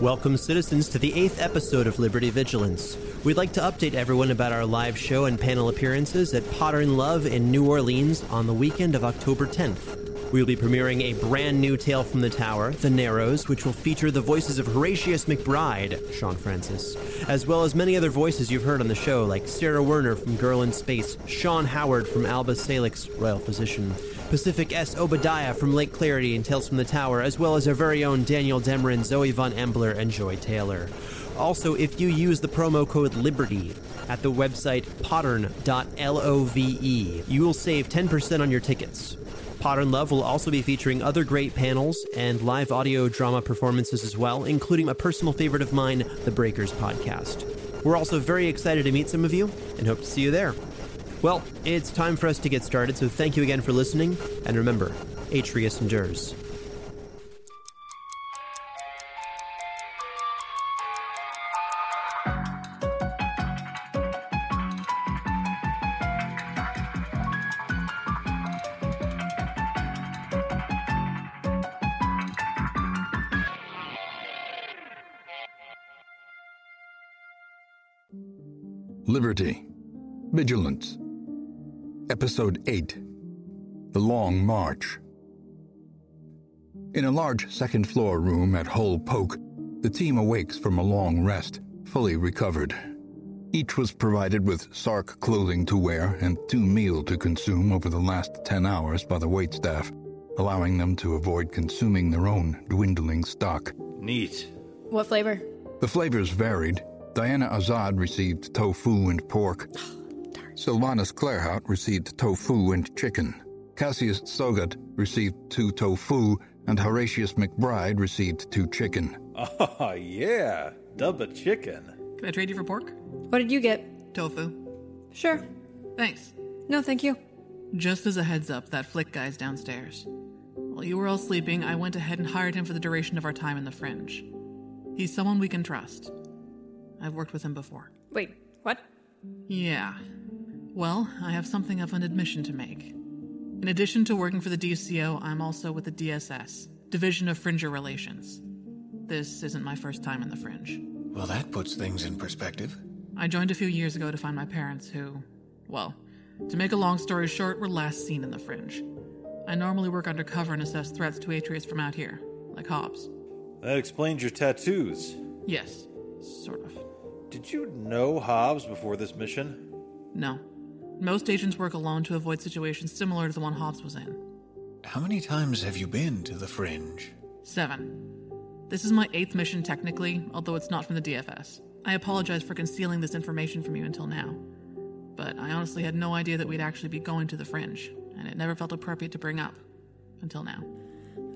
Welcome, citizens, to the eighth episode of Liberty Vigilance. We'd like to update everyone about our live show and panel appearances at Potter and Love in New Orleans on the weekend of October 10th. We will be premiering a brand new tale from the tower, The Narrows, which will feature the voices of Horatius McBride, Sean Francis, as well as many other voices you've heard on the show, like Sarah Werner from Girl in Space, Sean Howard from Alba Salix, Royal Physician, Pacific S. Obadiah from Lake Clarity and Tales from the Tower, as well as our very own Daniel Demerin, Zoe Von Embler, and Joy Taylor. Also, if you use the promo code LIBERTY at the website pottern.love, you will save 10% on your tickets. Potter and Love will also be featuring other great panels and live audio drama performances as well, including a personal favorite of mine, the Breakers podcast. We're also very excited to meet some of you and hope to see you there. Well, it's time for us to get started, so thank you again for listening, and remember, Atrius endures. Liberty. Vigilance. Episode 8 The Long March. In a large second floor room at Hull Poke, the team awakes from a long rest, fully recovered. Each was provided with Sark clothing to wear and two meal to consume over the last 10 hours by the waitstaff, allowing them to avoid consuming their own dwindling stock. Neat. What flavor? The flavors varied. Diana Azad received tofu and pork. Sylvanus Claerhaut received tofu and chicken. Cassius Tsogot received two tofu, and Horatius McBride received two chicken. Oh, yeah. Dubba chicken. Can I trade you for pork? What did you get? Tofu. Sure. Thanks. No, thank you. Just as a heads up, that Flik guy's downstairs. While you were all sleeping, I went ahead and hired him for the duration of our time in the Fringe. He's someone we can trust. I've worked with him before. Wait, what? Yeah. Well, I have something of an admission to make. In addition to working for the DCO, I'm also with the DSS, Division of Fringer Relations. This isn't my first time in the Fringe. Well, that puts things in perspective. I joined a few years ago to find my parents, who, well, to make a long story short, were last seen in the Fringe. I normally work undercover and assess threats to Atrius from out here, like Hobbs. That explains your tattoos. Yes, sort of. Did you know Hobbs before this mission? No. Most agents work alone to avoid situations similar to the one Hobbs was in. How many times have you been to the Fringe? Seven. This is my eighth mission technically, although it's not from the DFS. I apologize for concealing this information from you until now. But I honestly had no idea that we'd actually be going to the Fringe, and it never felt appropriate to bring up. Until now.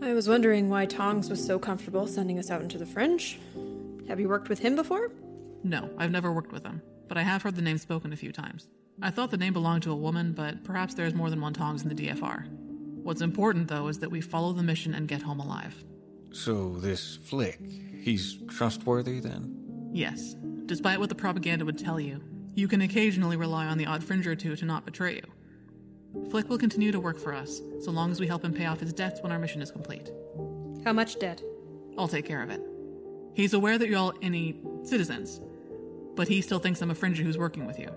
I was wondering why Tongs was so comfortable sending us out into the fringe. Have you worked with him before? No, I've never worked with him, but I have heard the name spoken a few times. I thought the name belonged to a woman, but perhaps there's more than one Tongs in the DFR. What's important, though, is that we follow the mission and get home alive. So, this Flik, he's trustworthy then? Yes, despite what the propaganda would tell you, you can occasionally rely on the odd fringe or two to not betray you. Flik will continue to work for us, so long as we help him pay off his debts when our mission is complete. How much debt? I'll take care of it. He's aware that you're all any citizens, but he still thinks I'm a fringer who's working with you.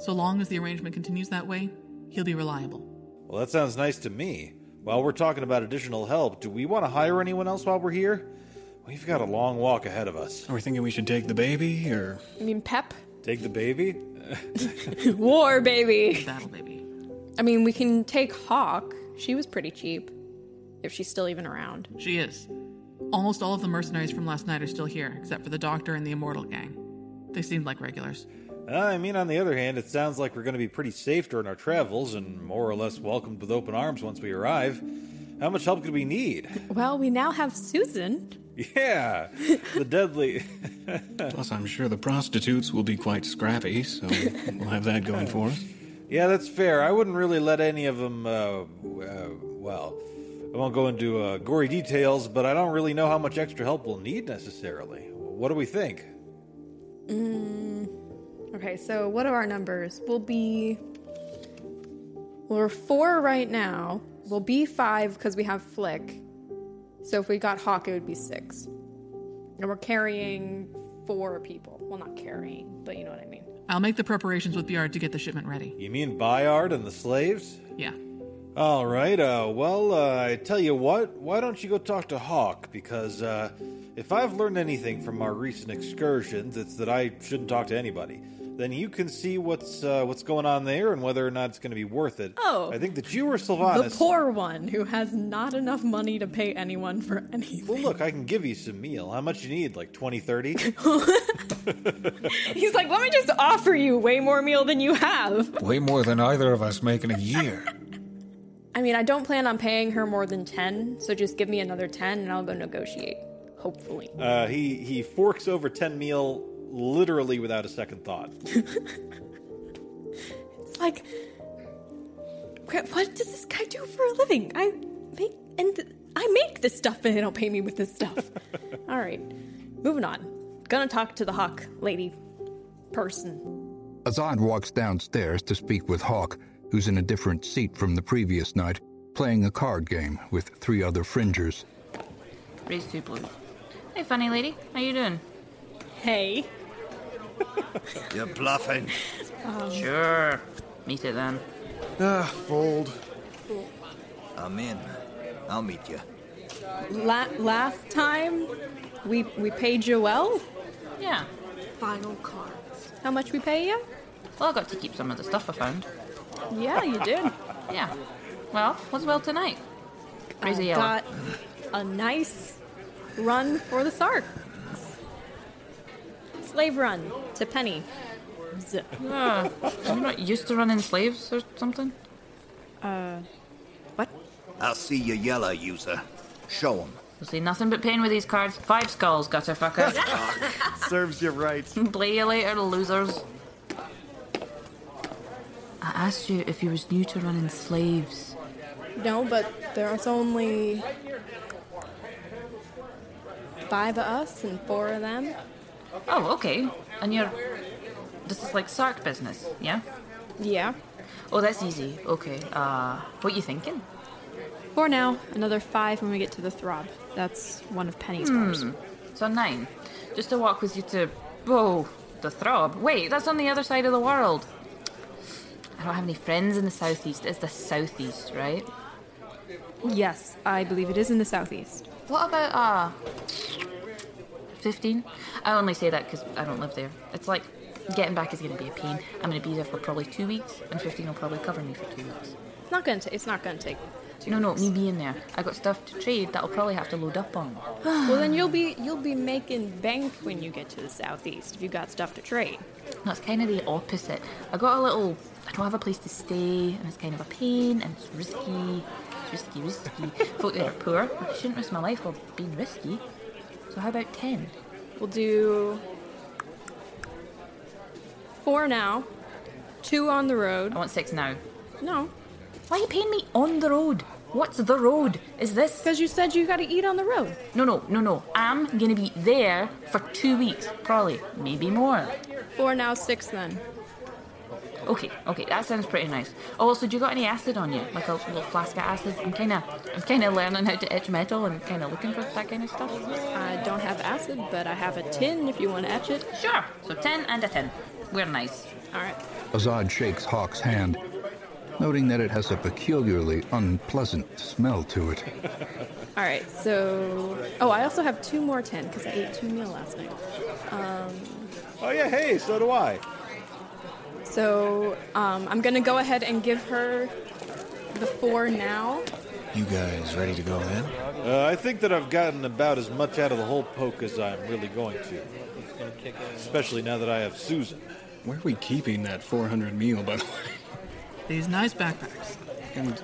So long as the arrangement continues that way, he'll be reliable. Well, that sounds nice to me. While we're talking about additional help, do we want to hire anyone else while we're here? We've got a long walk ahead of us. Are we thinking we should take the baby, or. I mean, Pep? Take the baby? War, baby! Battle baby. I mean, we can take Hauk. She was pretty cheap. If she's still even around. She is. Almost all of the mercenaries from last night are still here, except for the doctor and the Immortal gang. They seemed like regulars. I mean, on the other hand, it sounds like we're going to be pretty safe during our travels and more or less welcomed with open arms once we arrive. How much help could we need? Well, we now have Susan. Yeah, the deadly. Plus, I'm sure the prostitutes will be quite scrappy, so we'll have that going for us. yeah, that's fair. I wouldn't really let any of them, uh, uh, well, I won't go into uh, gory details, but I don't really know how much extra help we'll need necessarily. What do we think? Okay, so what are our numbers? We'll be. We're four right now. We'll be five because we have Flik. So if we got Hauk, it would be six. And we're carrying four people. Well, not carrying, but you know what I mean. I'll make the preparations with Bjard to get the shipment ready. You mean Bayard and the slaves? Yeah. All right. Uh, well, uh, I tell you what. Why don't you go talk to Hauk? Because uh, if I've learned anything from our recent excursions, it's that I shouldn't talk to anybody. Then you can see what's uh, what's going on there and whether or not it's going to be worth it. Oh. I think that you or The Sylvanus. poor one who has not enough money to pay anyone for anything. Well, look, I can give you some meal. How much you need? Like 20, 30? He's like, let me just offer you way more meal than you have. Way more than either of us make in a year. I mean, I don't plan on paying her more than 10, so just give me another 10 and I'll go negotiate. Hopefully. Uh, he he forks over ten meal literally without a second thought. It's like, what what does this guy do for a living? I make and th- I make this stuff, and they don't pay me with this stuff. All right, moving on. Gonna talk to the hawk lady person. Azad walks downstairs to speak with Hauk, who's in a different seat from the previous night, playing a card game with three other fringers. Raise two blues. Hey, funny lady. How you doing? Hey, You're bluffing. Sure. Meet it then. Ah, fold. I'm in. I'll meet you. la- last time we we paid you well. Yeah. Final cards. How much we pay you? Well, I got to keep some of the stuff I found. Yeah, you did. Yeah. Well, what's well tonight? Raise a I yellow. got a nice run for the Sarks. Slave run to Penny. Zip. Ah, you're not used to running slaves or something? Uh, what? I'll see you yellow user. Show him. You'll see nothing but pain with these cards. Five skulls, gutter fucker. Serves you right. Play you later, losers. I asked you if you was new to running slaves. No, but there's only five of us and four of them. Oh, okay. And you're. This is like Sark business, yeah? Yeah. Oh, that's easy. Okay. Uh, what you thinking? For now, another five when we get to the throb. That's one of Penny's bars. So nine. Just to walk with you to. Whoa, the throb. Wait, that's on the other side of the world. I don't have any friends in the southeast. It's the southeast, right? Yes, I believe it is in the southeast. What about uh? Fifteen. I only say that because I don't live there. It's like getting back is going to be a pain. I'm going to be there for probably two weeks, and fifteen will probably cover me for two weeks. It's not gonna. Ta- it's not gonna take. Two No, no, me being there. I got stuff to trade that I'll probably have to load up on. Well, then you'll be you'll be making bank when you get to the southeast if you got stuff to trade. No, it's kind of the opposite. I got a little. I don't have a place to stay, and it's kind of a pain, and it's risky. It's risky, risky. Folk that are poor. I shouldn't risk my life while being risky. So how about ten? We'll do four now, two on the road. I want six now. No, Why are you paying me on the road? What's the road? Is this? because you said you got to eat on the road. No, no, no, no. I'm gonna be there for two weeks, probably, maybe more. Four now, six then. Okay, okay, that sounds pretty nice. Oh, also, do you got any acid on you? Like a little flask of acid? I'm kind of, I'm kind of learning how to etch metal and kind of looking for that kind of stuff. I don't have acid, but I have a tin if you want to etch it. Sure. So ten and a ten. We're nice. All right. Azad shakes Hauk's hand, noting that it has a peculiarly unpleasant smell to it. All right. So, oh, I also have two more tin because I ate two meal last night. Um, Oh yeah, hey, so do I. So, um, I'm gonna go ahead and give her the four now. You guys ready to go then? Uh, I think that I've gotten about as much out of the whole poke as I'm really going to. Especially now that I have Susan. Where are we keeping that 400 meal, by the way? These nice backpacks. And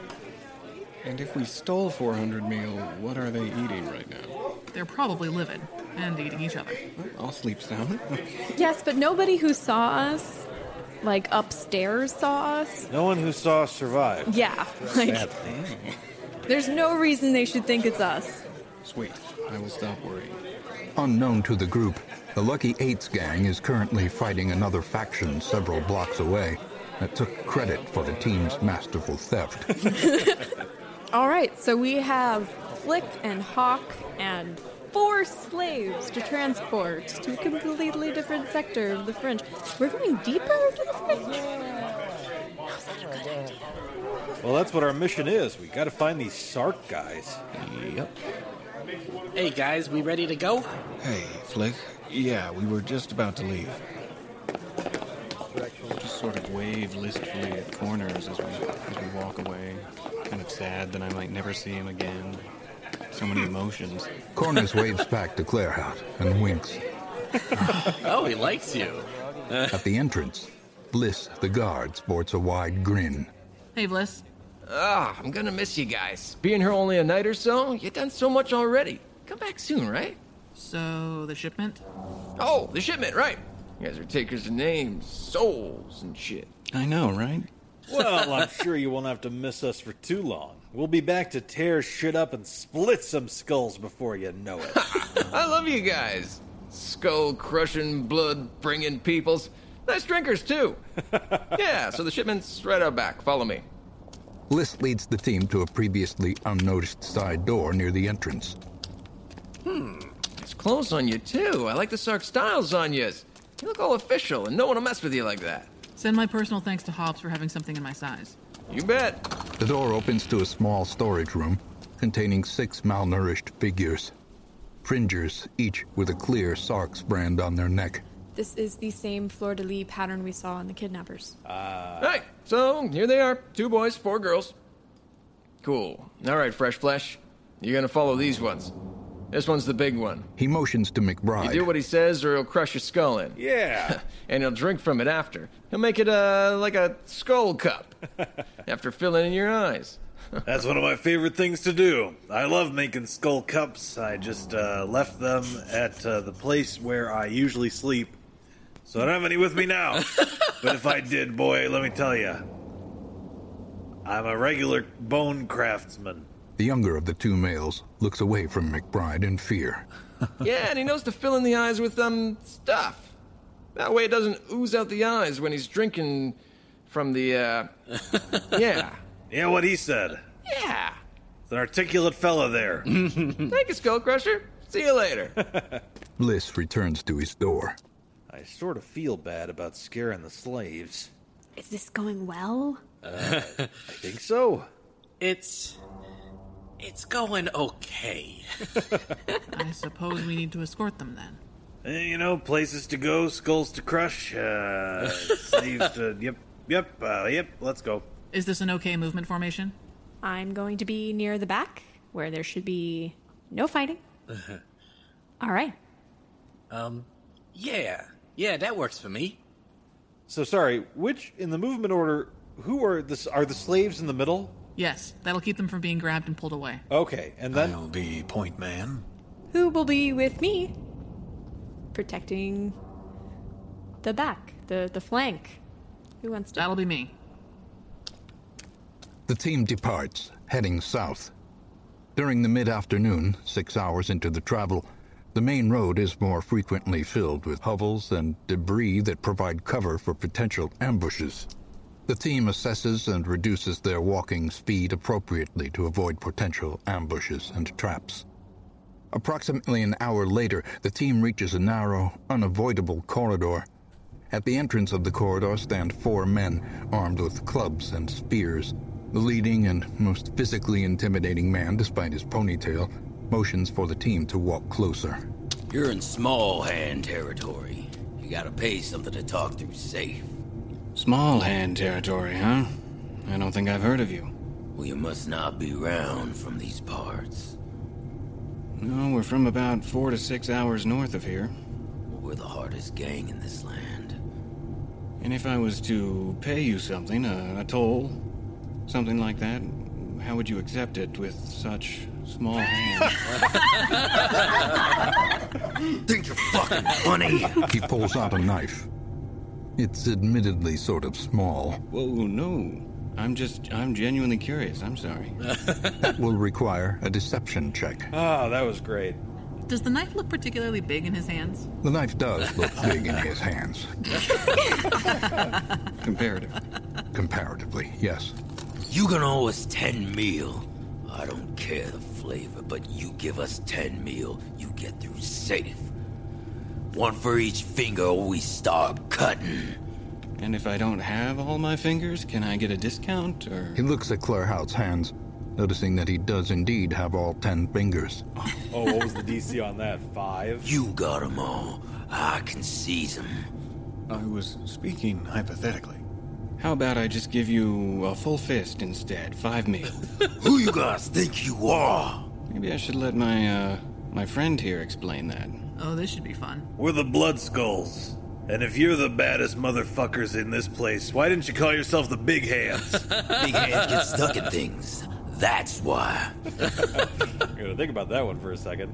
and if we stole 400 meal, what are they eating right now? They're probably living and eating each other. I'll sleep sound. Yes, but nobody who saw us, like upstairs, saw us. No one who saw us survive. Yeah, like Sadly. there's no reason they should think it's us. Sweet. I will stop worrying. Unknown to the group, the Lucky Eights gang is currently fighting another faction several blocks away that took credit for the team's masterful theft. All right, so we have Flik and Hauk and four slaves to transport to a completely different sector of the Fringe. We're going deeper into the Fringe? How's that a good idea? Well, that's what our mission is. We gotta find these Sark guys. Yep. Hey guys, we ready to go? Hey, Flik. Yeah, we were just about to leave. Just sort of wave listfully at corners as we as we walk away. Kind of sad that I might never see him again. So many emotions. Corners waves back to Claerhaut and winks. Oh, he likes you. At the entrance, Vliss, the guard, sports a wide grin. Hey, Vliss. Ah, I'm gonna miss you guys. Being here only a night or so, you done so much already. Come back soon, right? So, the shipment? Oh, the shipment, right. You guys are takers of names, souls, and shit. I know, right? Well, I'm sure you won't have to miss us for too long. We'll be back to tear shit up and split some skulls before you know it. I love you guys. Skull crushing, blood bringing peoples. Nice drinkers, too. yeah, so the shipment's right out back. Follow me. Vliss leads the team to a previously unnoticed side door near the entrance. Hmm, it's close on you, too. I like the Sark styles on you. You look all official, and no one will mess with you like that. Send my personal thanks to Hobbs for having something in my size. You bet. The door opens to a small storage room containing six malnourished figures. Fringers, each with a clear Sark's brand on their neck. This is the same fleur de lis pattern we saw on the kidnappers. Ah. Right, so here they are. Two boys, four girls. Cool. All right, fresh flesh. You're gonna follow these ones. This one's the big one. He motions to McBride. You McBride. do what he says, or he'll crush your skull in. yeah. and he'll drink from it after. He'll make it uh, like a skull cup after filling in your eyes. That's one of my favorite things to do. I love making skull cups. I just uh, left them at uh, the place where I usually sleep. So I don't have any with me now. but if I did, boy, let me tell you, I'm a regular bone craftsman. The younger of the two males looks away from McBride in fear. yeah, and he knows to fill in the eyes with um stuff. That way it doesn't ooze out the eyes when he's drinking from the uh Yeah. Yeah, what he said. Yeah. It's an articulate fella there. Thank you, Skull Crusher. See you later. Vliss returns to his door. I sort of feel bad about scaring the slaves. Is this going well? I think so. It's. It's going okay. I suppose we need to escort them then. Eh, You know, places to go, skulls to crush, uh, slaves to. Yep, yep, uh, yep, let's go. Is this an okay movement formation? I'm going to be near the back, where there should be no fighting. All right. Um, yeah. Yeah, that works for me. So sorry, which in the movement order? Who are the are the slaves in the middle? Yes, that'll keep them from being grabbed and pulled away. Okay, and then I'll be point man. Who will be with me? Protecting the back, the, the flank. Who wants to? That'll be me. The team departs, heading south. During the mid afternoon, six hours into the travel, the main road is more frequently filled with hovels and debris that provide cover for potential ambushes. The team assesses and reduces their walking speed appropriately to avoid potential ambushes and traps. Approximately an hour later, the team reaches a narrow, unavoidable corridor. At the entrance of the corridor stand four men armed with clubs and spears. The leading and most physically intimidating man, despite his ponytail, motions for the team to walk closer. You're in small hand territory. You gotta pay something to talk through safe. Small hand territory, huh? I don't think I've heard of you. Well, you must not be round from these parts. No, we're from about four to six hours north of here. Well, we're the hardest gang in this land. And if I was to pay you something, a, a toll, something like that, how would you accept it with such small hands? Think you're fucking funny? He pulls out a knife. It's admittedly sort of small. Whoa, no. I'm just, I'm genuinely curious. I'm sorry. That will require a deception check. Ah, that was great. Does the knife look particularly big in his hands? The knife does look big in his hands. Comparative. Comparatively, yes. You gonna owe us ten meal. I don't care the flavor, but you give us 10 meal, you get through safe. One for each finger we start cutting. And if I don't have all my fingers, can I get a discount or He looks at Claerhaut's hands, noticing that he does indeed have all ten fingers. Oh, what was the DC on that? Five? You got 'em all. I can seize 'em. I was speaking hypothetically. How about I just give you a full fist instead? Five meal. Who you guys think you are? Maybe I should let my uh my friend here explain that. Oh, this should be fun. We're the Blood Skulls. And if you're the baddest motherfuckers in this place, why didn't you call yourself the Big Hands? Big hands get stuck in things. That's why. Gotta think about that one for a second.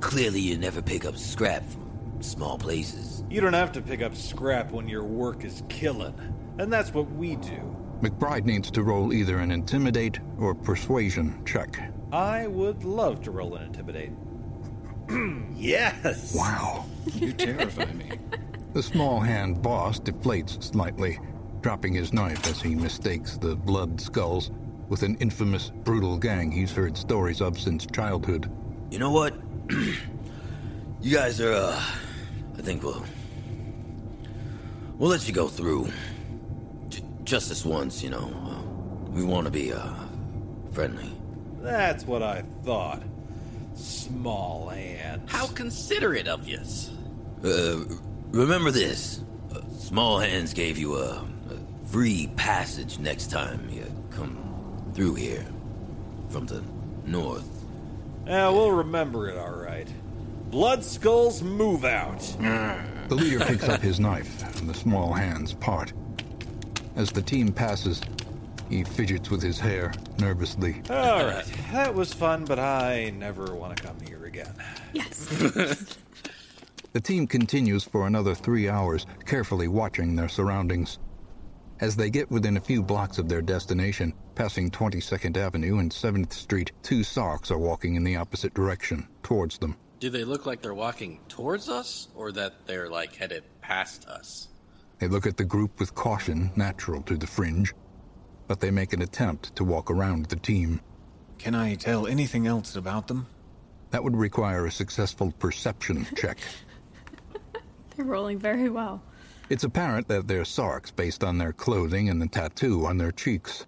Clearly, you never pick up scrap from small places. You don't have to pick up scrap when your work is killing. And that's what we do. McBride needs to roll either an intimidate or persuasion check. I would love to roll an intimidate. yes! Wow. You terrify me. The small hand boss deflates slightly, dropping his knife as he mistakes the blood skulls with an infamous, brutal gang he's heard stories of since childhood. You know what? you guys are, uh. I think we'll. We'll let you go through. J- just this once, you know. Uh, we want to be, uh. friendly. That's what I thought. Small hands. How considerate of you. Uh, remember this. Uh, Small Hands gave you a, a free passage next time you come through here. From the north. Yeah, we'll remember it all right. Blood Skulls move out. The leader picks up his knife, and the small hands part. As the team passes, he fidgets with his hair nervously. All right, that was fun, but I never want to come here again. Yes. The team continues for another three hours, carefully watching their surroundings. As they get within a few blocks of their destination, passing 22nd Avenue and 7th Street, two Sarks are walking in the opposite direction, towards them. Do they look like they're walking towards us, or that they're like headed past us? They look at the group with caution natural to the fringe, but they make an attempt to walk around the team. Can I tell anything else about them? That would require a successful perception check. They're rolling very well. It's apparent that they're Sarks based on their clothing and the tattoo on their cheeks.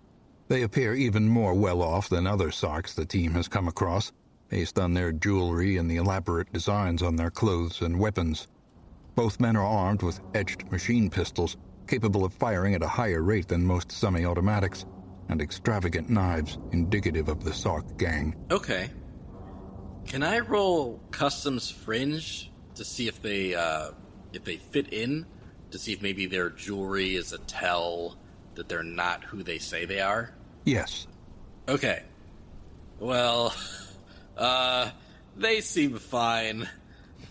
They appear even more well off than other Sarks the team has come across, based on their jewelry and the elaborate designs on their clothes and weapons. Both men are armed with etched machine pistols, capable of firing at a higher rate than most semi automatics, and extravagant knives indicative of the Sark gang. Okay. Can I roll customs fringe to see if they uh, if they fit in? To see if maybe their jewelry is a tell that they're not who they say they are? Yes. Okay. Well, uh, they seem fine.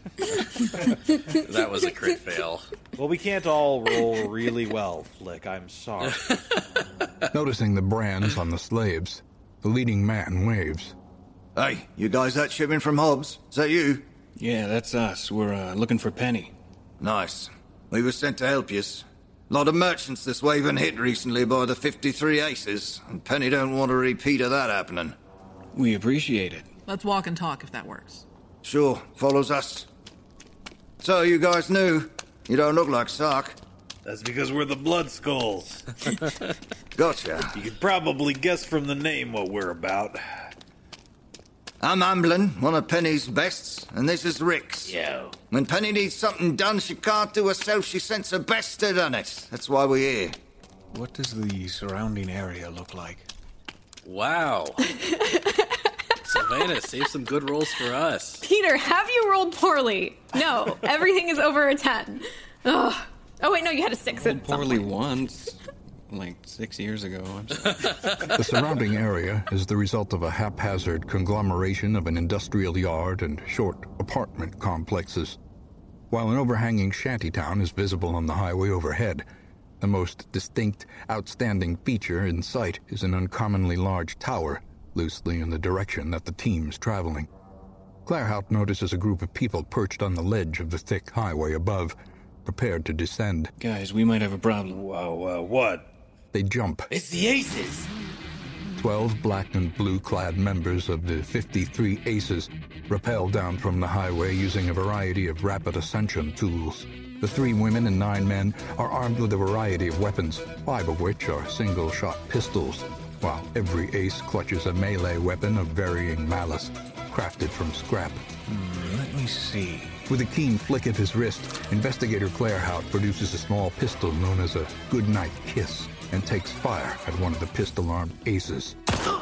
that was a crit fail. Well, we can't all roll really well, Flik. I'm sorry. Noticing the brands on the slaves, the leading man waves. Hey, you guys that shipping from Hobbs? Is that you? Yeah, that's us. We're uh, looking for Penny. Nice. We were sent to help yous. Lot of merchants this way been hit recently by the 53 Aces, and Penny don't want a repeat of that happening. We appreciate it. Let's walk and talk if that works. Sure, follows us. So, you guys new? You don't look like Sark. That's because we're the Blood Skulls. Gotcha. You could probably guess from the name what we're about. I'm Hamblin, one of Penny's bests, and this is Ricks. Yo. When Penny needs something done she can't do herself, she sends her best to done it. That's why we're here. What does the surrounding area look like? Wow. Savannah, save some good rolls for us. Peter, have you rolled poorly? No, everything is over a 10. Ugh. Oh, wait, no, you had a 6. Rolled poorly once, like six years ago. I'm sorry. The surrounding area is the result of a haphazard conglomeration of an industrial yard and short apartment complexes. While an overhanging shantytown is visible on the highway overhead, the most distinct, outstanding feature in sight is an uncommonly large tower, loosely in the direction that the team's traveling. Claerhaut notices a group of people perched on the ledge of the thick highway above, prepared to descend. Guys, we might have a problem. Whoa, uh, what? They jump. It's the Aces! 12 black and blue clad members of the 53 Aces rappel down from the highway using a variety of rapid ascension tools. The three women and nine men are armed with a variety of weapons, five of which are single shot pistols, while every ace clutches a melee weapon of varying malice, crafted from scrap. Hmm, let me see. With a keen flick of his wrist, investigator Claerhaut produces a small pistol known as a goodnight kiss and takes fire at one of the pistol armed aces.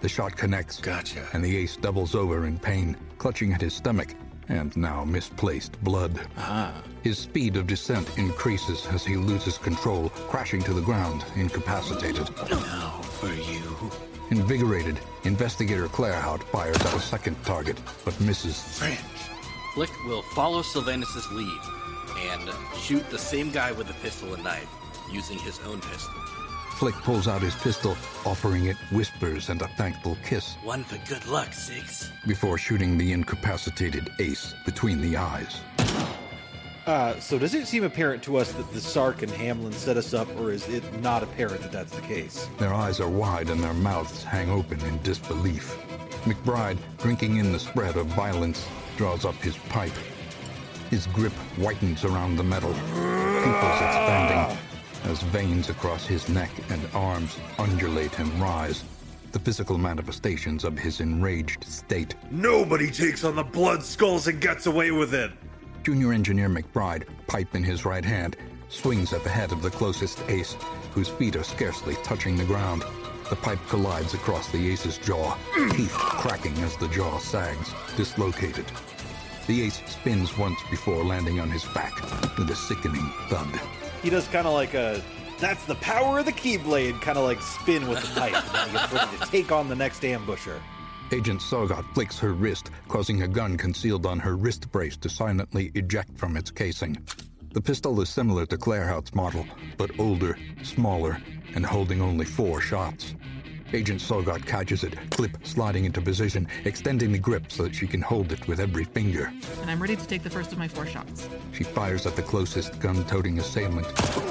The shot connects. Gotcha. And the ace doubles over in pain, clutching at his stomach and now misplaced blood. Ah. His speed of descent increases as he loses control, crashing to the ground, incapacitated. Now for you. Invigorated, investigator Claerhaut fires at a second target, but misses. French. Flik will follow Sylvanus' lead and shoot the same guy with a pistol and knife using his own pistol. Flik pulls out his pistol, offering it whispers and a thankful kiss One for good luck, Six. before shooting the incapacitated ace between the eyes. Uh, so does it seem apparent to us that the Sark and Hamblin set us up, or is it not apparent that that's the case? Their eyes are wide and their mouths hang open in disbelief. McBride, drinking in the spread of violence, draws up his pipe. His grip whitens around the metal, pupils expanding as veins across his neck and arms undulate and rise, the physical manifestations of his enraged state. Nobody takes on the blood skulls and gets away with it! Junior Engineer McBride, pipe in his right hand, swings at the head of the closest ace, whose feet are scarcely touching the ground. The pipe collides across the ace's jaw, teeth cracking as the jaw sags, dislocated. The ace spins once before landing on his back with a sickening thud. He does kind of like a. That's the power of the Keyblade, kind of like spin with the pipe, and then he gets ready to take on the next ambusher. Agent Tsogot flicks her wrist, causing a gun concealed on her wrist brace to silently eject from its casing. The pistol is similar to Claerhaut's model, but older, smaller, and holding only four shots. Agent Tsogot catches it, clip sliding into position, extending the grip so that she can hold it with every finger. And I'm ready to take the first of my four shots. She fires at the closest gun-toting assailant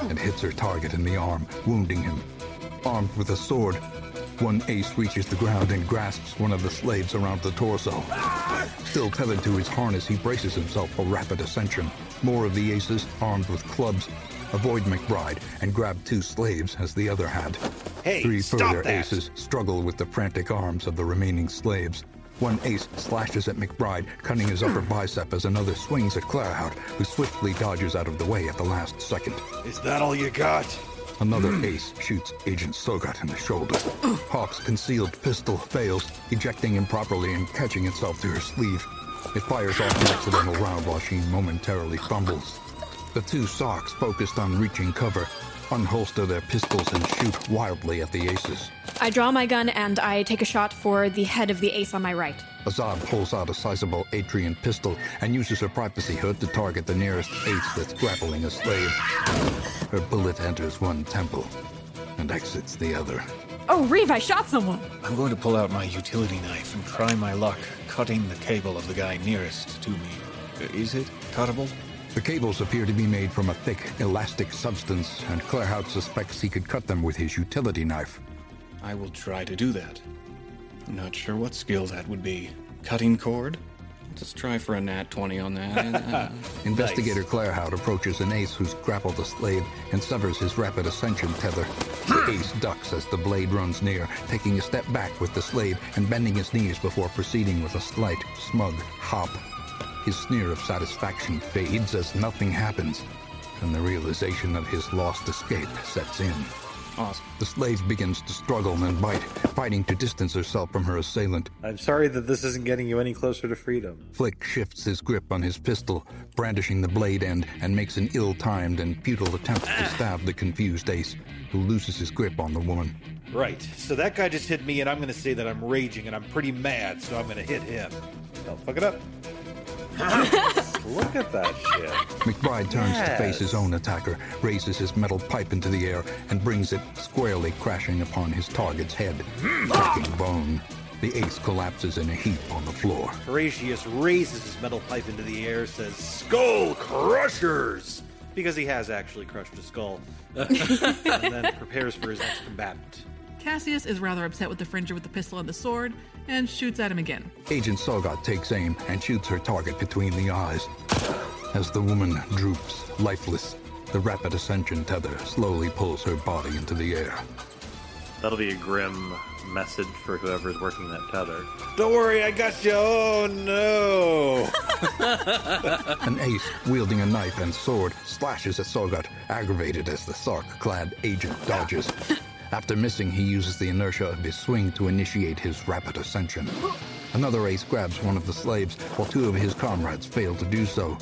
and hits her target in the arm, wounding him. Armed with a sword, one ace reaches the ground and grasps one of the slaves around the torso. Still tethered to his harness, he braces himself for rapid ascension. More of the aces, armed with clubs, avoid McBride and grab two slaves as the other had. Hey, Three further that! aces struggle with the frantic arms of the remaining slaves. One ace slashes at McBride, cutting his upper bicep as another swings at Claerhaut, who swiftly dodges out of the way at the last second. Is that all you got? Another ace shoots Agent Tsogot in the shoulder. Hauk's concealed pistol fails, ejecting improperly and catching itself to her sleeve. It fires off an accidental round while she momentarily fumbles. The two socks, focused on reaching cover, unholster their pistols and shoot wildly at the aces. I draw my gun and I take a shot for the head of the ace on my right. Azad pulls out a sizable Atrian pistol and uses her privacy hood to target the nearest ace that's grappling a slave. Her bullet enters one temple and exits the other. Oh, Reeve, I shot someone! I'm going to pull out my utility knife and try my luck cutting the cable of the guy nearest to me. Uh, Is it cuttable? The cables appear to be made from a thick, elastic substance, and Claerhaut suspects he could cut them with his utility knife. I will try to do that. I'm not sure what skill that would be. Cutting cord? Let's try for a nat 20 on that. Uh, Investigator Claerhaut approaches an ace who's grappled a slave and severs his rapid ascension tether. The ace ducks as the blade runs near, taking a step back with the slave and bending his knees before proceeding with a slight, smug hop. His sneer of satisfaction fades as nothing happens, and the realization of his lost escape sets in. awesome. The slave begins to struggle and bite, fighting to distance herself from her assailant. I'm sorry that this isn't getting you any closer to freedom. Flik shifts his grip on his pistol, brandishing the blade end, and makes an ill timed and futile attempt to stab the confused ace, who loses his grip on the woman. Right. So that guy just hit me, and I'm going to say that I'm raging and I'm pretty mad, so I'm going to hit him. Don't fuck it up. Look at that shit. McBride turns to face his own attacker, raises his metal pipe into the air, and brings it squarely crashing upon his target's head, hmm. cracking bone. The ace collapses in a heap on the floor. Horatius raises his metal pipe into the air, says, Skull Crushers! Because he has actually crushed a skull. and then prepares for his next combatant. Cassius is rather upset with the Fringer with the pistol and the sword and shoots at him again. Agent Tsogot takes aim and shoots her target between the eyes. As the woman droops, lifeless, the rapid ascension tether slowly pulls her body into the air. That'll be a grim message for whoever's working that tether. Don't worry, I got you. Oh no! An ace, wielding a knife and sword, slashes at Tsogot, aggravated as the Sark-clad agent dodges. After missing, he uses the inertia of his swing to initiate his rapid ascension. Another ace grabs one of the slaves, while two of his comrades fail to do so.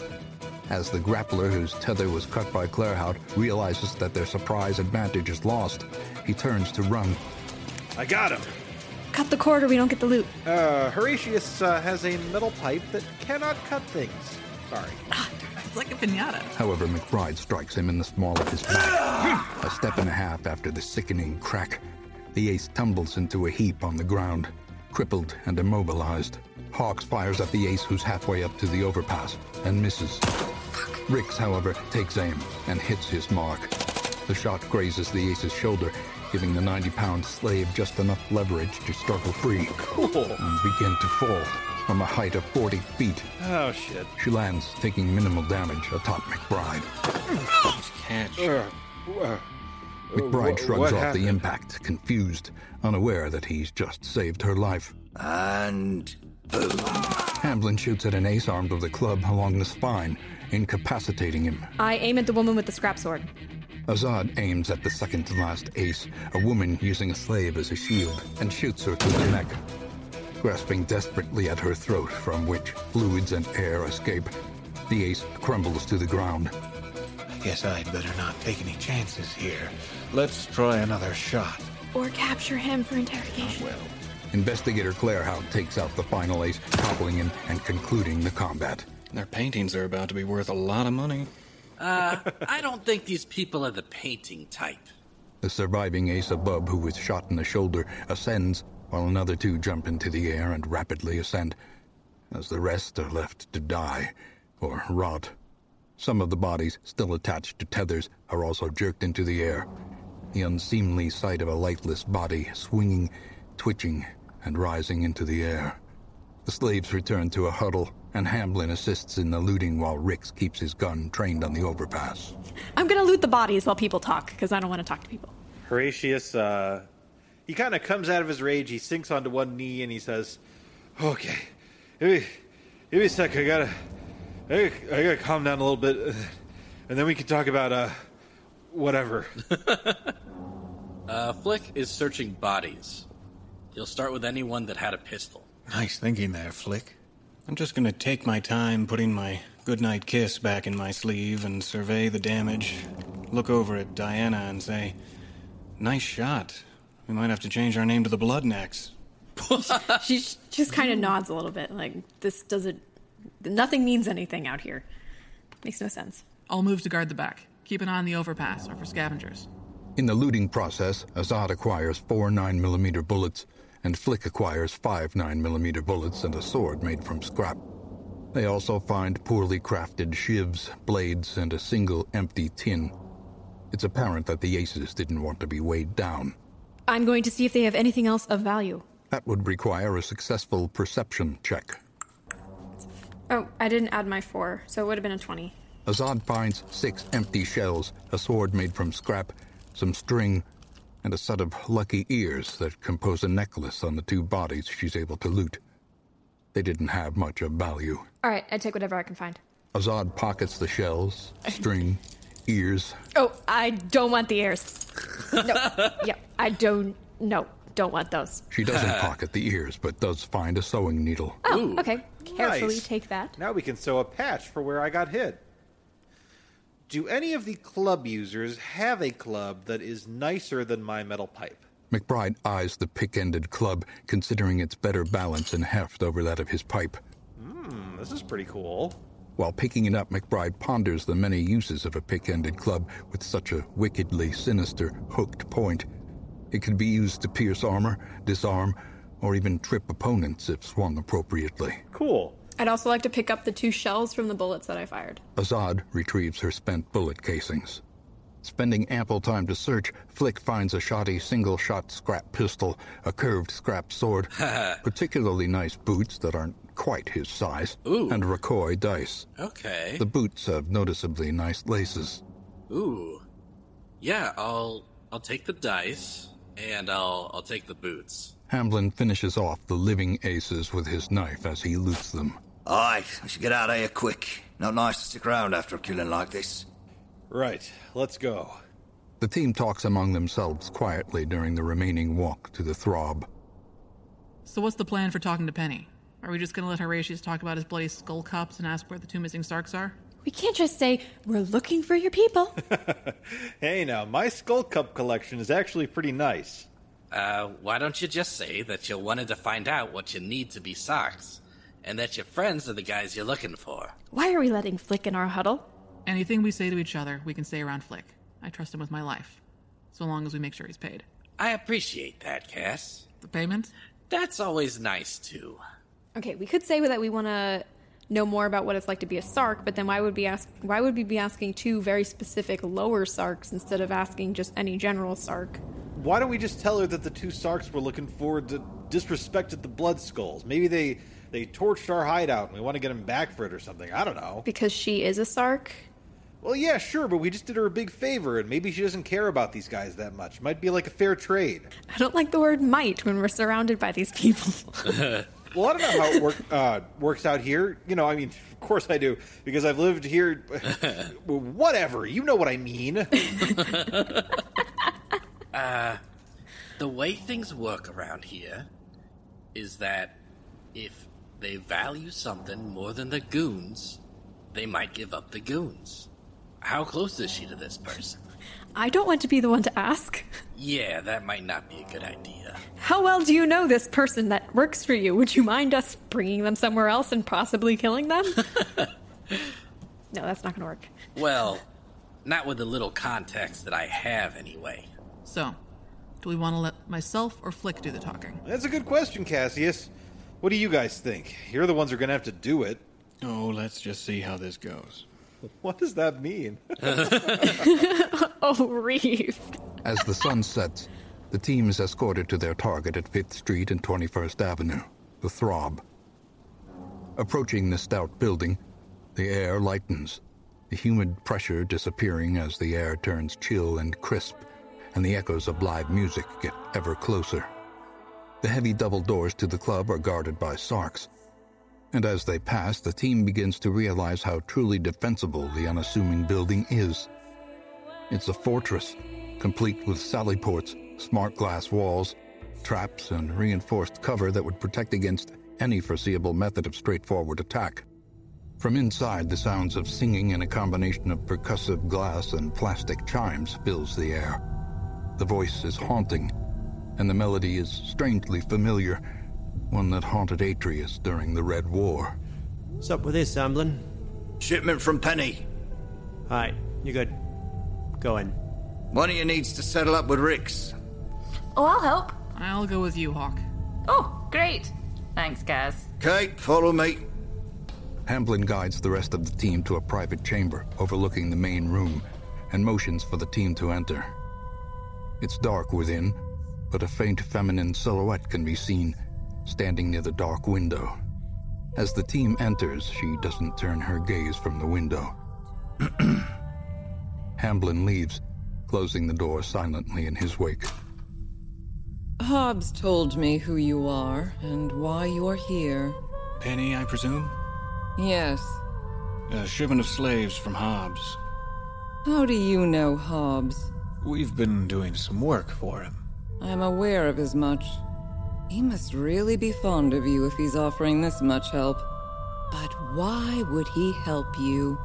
As the grappler, whose tether was cut by Claerhaut, realizes that their surprise advantage is lost, he turns to run. I got him. Cut the cord or we don't get the loot. Uh, Horatius uh, has a metal pipe that cannot cut things. Sorry. Ah, it's like a pinata. However, McBride strikes him in the small of his back. a step and a half after the sickening crack, the ace tumbles into a heap on the ground, crippled and immobilized. Hauks fires at the ace who's halfway up to the overpass and misses. Ricks, however, takes aim and hits his mark. The shot grazes the ace's shoulder, giving the 90 pound slave just enough leverage to struggle free Cool. and begin to fall from a height of 40 feet. Oh shit. She lands, taking minimal damage atop McBride. Catch. Uh, uh, McBride shrugs what off happened? the impact, confused, unaware that he's just saved her life. And boom. Hamblin shoots at an ace armed with a club along the spine, incapacitating him. I aim at the woman with the scrap sword. Azad aims at the second to last ace, a woman using a slave as a shield, and shoots her through the neck. Grasping desperately at her throat, from which fluids and air escape, the ace crumbles to the ground. I guess I'd better not take any chances here. Let's try another shot. Or capture him for interrogation. Well, Investigator Claerhaut takes out the final ace, toppling him and concluding the combat. Their paintings are about to be worth a lot of money. Uh, I don't think these people are the painting type. The surviving ace above, who was shot in the shoulder, ascends, while another two jump into the air and rapidly ascend, as the rest are left to die or rot. Some of the bodies, still attached to tethers, are also jerked into the air. The unseemly sight of a lifeless body swinging, twitching, and rising into the air. The slaves return to a huddle, and Hamblin assists in the looting while Ricks keeps his gun trained on the overpass. I'm gonna loot the bodies while people talk, because I don't want to talk to people. Horatius, uh, he kind of comes out of his rage. He sinks onto one knee and he says, "Okay, give me, give me a sec. I gotta, I, I gotta calm down a little bit, and then we can talk about uh, whatever." Uh, Flik is searching bodies. He'll start with anyone that had a pistol. Nice thinking there, Flik. I'm just gonna take my time putting my goodnight kiss back in my sleeve and survey the damage. Look over at Diana and say, Nice shot. We might have to change our name to the Bloodnecks. she just kind of nods a little bit, like this doesn't. Nothing means anything out here. Makes no sense. I'll move to guard the back. Keep an eye on the overpass or for scavengers. In the looting process, Azad acquires four 9mm bullets, and Flik acquires five 9mm bullets and a sword made from scrap. They also find poorly crafted shivs, blades, and a single empty tin. It's apparent that the aces didn't want to be weighed down. I'm going to see if they have anything else of value. That would require a successful perception check. Oh, I didn't add my four, so it would have been a 20. Azad finds six empty shells, a sword made from scrap, some string, and a set of lucky ears that compose a necklace on the two bodies she's able to loot. They didn't have much of value. All right, I take whatever I can find. Azad pockets the shells, string, ears. Oh, I don't want the ears. No, yeah, I don't. No, don't want those. She doesn't pocket the ears, but does find a sewing needle. Oh, okay. Carefully Nice. take that. Now we can sew a patch for where I got hit. Do any of the club users have a club that is nicer than my metal pipe? McBride eyes the pick ended club, considering its better balance and heft over that of his pipe. Hmm, this is pretty cool. While picking it up, McBride ponders the many uses of a pick ended club with such a wickedly sinister, hooked point. It could be used to pierce armor, disarm, or even trip opponents if swung appropriately. Cool. I'd also like to pick up the two shells from the bullets that I fired. Azad retrieves her spent bullet casings. Spending ample time to search, Flik finds a shoddy single shot scrap pistol, a curved scrap sword, particularly nice boots that aren't quite his size, Ooh. and Rakoy dice. Okay. The boots have noticeably nice laces. Ooh. Yeah, I'll I'll take the dice and I'll I'll take the boots. Hamblin finishes off the living aces with his knife as he loots them. Alright, we should get out of here quick. Not nice to stick around after a killing like this. Right, let's go. The team talks among themselves quietly during the remaining walk to the throb. So what's the plan for talking to Penny? Are we just gonna let Horatius talk about his bloody skull cups and ask where the two missing Sarks are? We can't just say, we're looking for your people. Hey now, my skull cup collection is actually pretty nice. Uh, why don't you just say that you wanted to find out what you need to be socks, and that your friends are the guys you're looking for? Why are we letting Flik in our huddle? Anything we say to each other, we can say around Flik. I trust him with my life. So long as we make sure he's paid. I appreciate that, Cass. The payment? That's always nice too. Okay, we could say that we want to know more about what it's like to be a Sark, but then why would we ask? Why would we be asking two very specific lower Sarks instead of asking just any general Sark? Why don't we just tell her that the two Sarks were looking for d- disrespected the Blood Skulls? Maybe they they torched our hideout and we want to get them back for it or something. I don't know. Because she is a Sark. Well, yeah, sure, but we just did her a big favor, and maybe she doesn't care about these guys that much. Might be like a fair trade. I don't like the word "might" when we're surrounded by these people. Well, I don't know how it work, uh, works out here. You know, I mean, of course I do, because I've lived here. Whatever, you know what I mean. Uh, the way things work around here is that if they value something more than the goons, they might give up the goons. How close is she to this person? I don't want to be the one to ask. Yeah, that might not be a good idea. How well do you know this person that works for you? Would you mind us bringing them somewhere else and possibly killing them? no, that's not going to work. Well, not with the little context that I have, anyway. So, do we want to let myself or Flik do the talking? That's a good question, Cassius. What do you guys think? You're the ones who are going to have to do it. Oh, let's just see how this goes. What does that mean? oh, Reeve. As the sun sets, the team is escorted to their target at 5th Street and 21st Avenue, the Throb. Approaching the stout building, the air lightens, the humid pressure disappearing as the air turns chill and crisp, and the echoes of live music get ever closer. The heavy double doors to the club are guarded by Sarks, and as they pass, the team begins to realize how truly defensible the unassuming building is. It's a fortress, complete with sally ports, smart glass walls, traps, and reinforced cover that would protect against any foreseeable method of straightforward attack. From inside, the sounds of singing and a combination of percussive glass and plastic chimes fills the air. The voice is haunting, and the melody is strangely familiar, one that haunted Atrius during the Red War. What's up with this, Hamblin? Shipment from Penny. Alright, you good. Go in. One of you needs to settle up with Ricks. Oh, I'll help. I'll go with you, Hauk. Oh, great. Thanks, Gaz. Kate, follow me. Hamblin guides the rest of the team to a private chamber overlooking the main room and motions for the team to enter. It's dark within, but a faint feminine silhouette can be seen standing near the dark window. As the team enters, she doesn't turn her gaze from the window. Hamblin leaves, closing the door silently in his wake. Hobbs told me who you are and why you are here. Penny, I presume? Yes. A shipment of slaves from Hobbs. How do you know Hobbs? We've been doing some work for him. I'm aware of as much. He must really be fond of you if he's offering this much help. But why would he help you?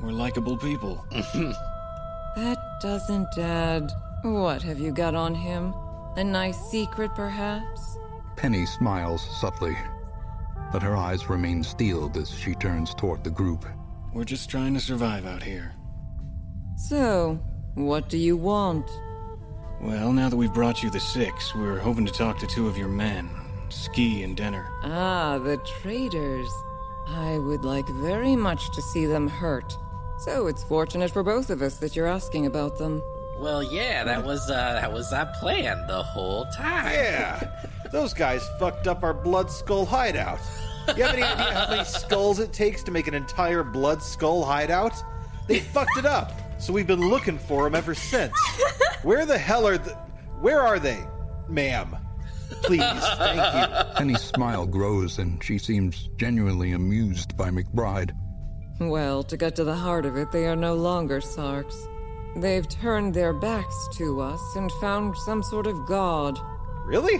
We're likable people. That doesn't add. What have you got on him? A nice secret, perhaps? Penny smiles subtly, but her eyes remain steeled as she turns toward the group. We're just trying to survive out here. So, what do you want? Well, now that we've brought you the six, we're hoping to talk to two of your men, Ski and Denner. Ah, the traitors. I would like very much to see them hurt. So it's fortunate for both of us that you're asking about them. Well, yeah, that was uh, that was our plan the whole time. Yeah, those guys fucked up our Blood Skull hideout. You have any idea how many skulls it takes to make an entire Blood Skull hideout? They fucked it up, so we've been looking for them ever since. Where the hell are the? Where are they, ma'am? Please, thank you. Penny's smile grows, and she seems genuinely amused by McBride. Well, to get to the heart of it, they are no longer Sarks. They've turned their backs to us and found some sort of god. Really?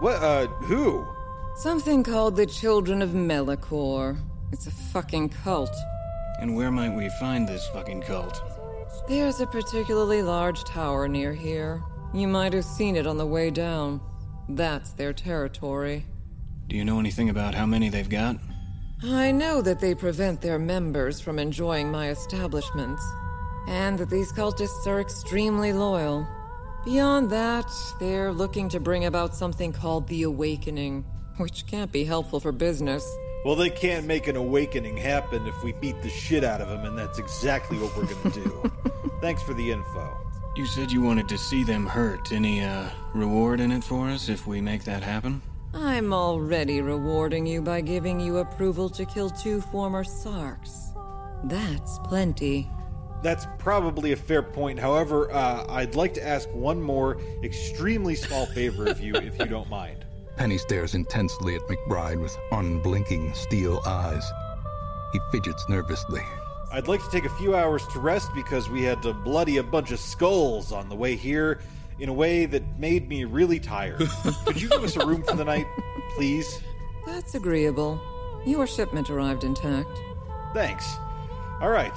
What, uh, who? Something called the Children of Melikor. It's a fucking cult. And where might we find this fucking cult? There's a particularly large tower near here. You might have seen it on the way down. That's their territory. Do you know anything about how many they've got? I know that they prevent their members from enjoying my establishments, and that these cultists are extremely loyal. Beyond that, they're looking to bring about something called the Awakening, which can't be helpful for business. Well, they can't make an awakening happen if we beat the shit out of them, and that's exactly what we're gonna do. Thanks for the info. You said you wanted to see them hurt. Any, uh, reward in it for us if we make that happen? I'm already rewarding you by giving you approval to kill two former Sarks. That's plenty. That's probably a fair point. However, uh, I'd like to ask one more extremely small favor of you, if you don't mind. Penny stares intensely at McBride with unblinking steel eyes. He fidgets nervously. I'd like to take a few hours to rest because we had to bloody a bunch of skulls on the way here in a way that made me really tired. Could you give us a room for the night, please? That's agreeable. Your shipment arrived intact. Thanks. All right.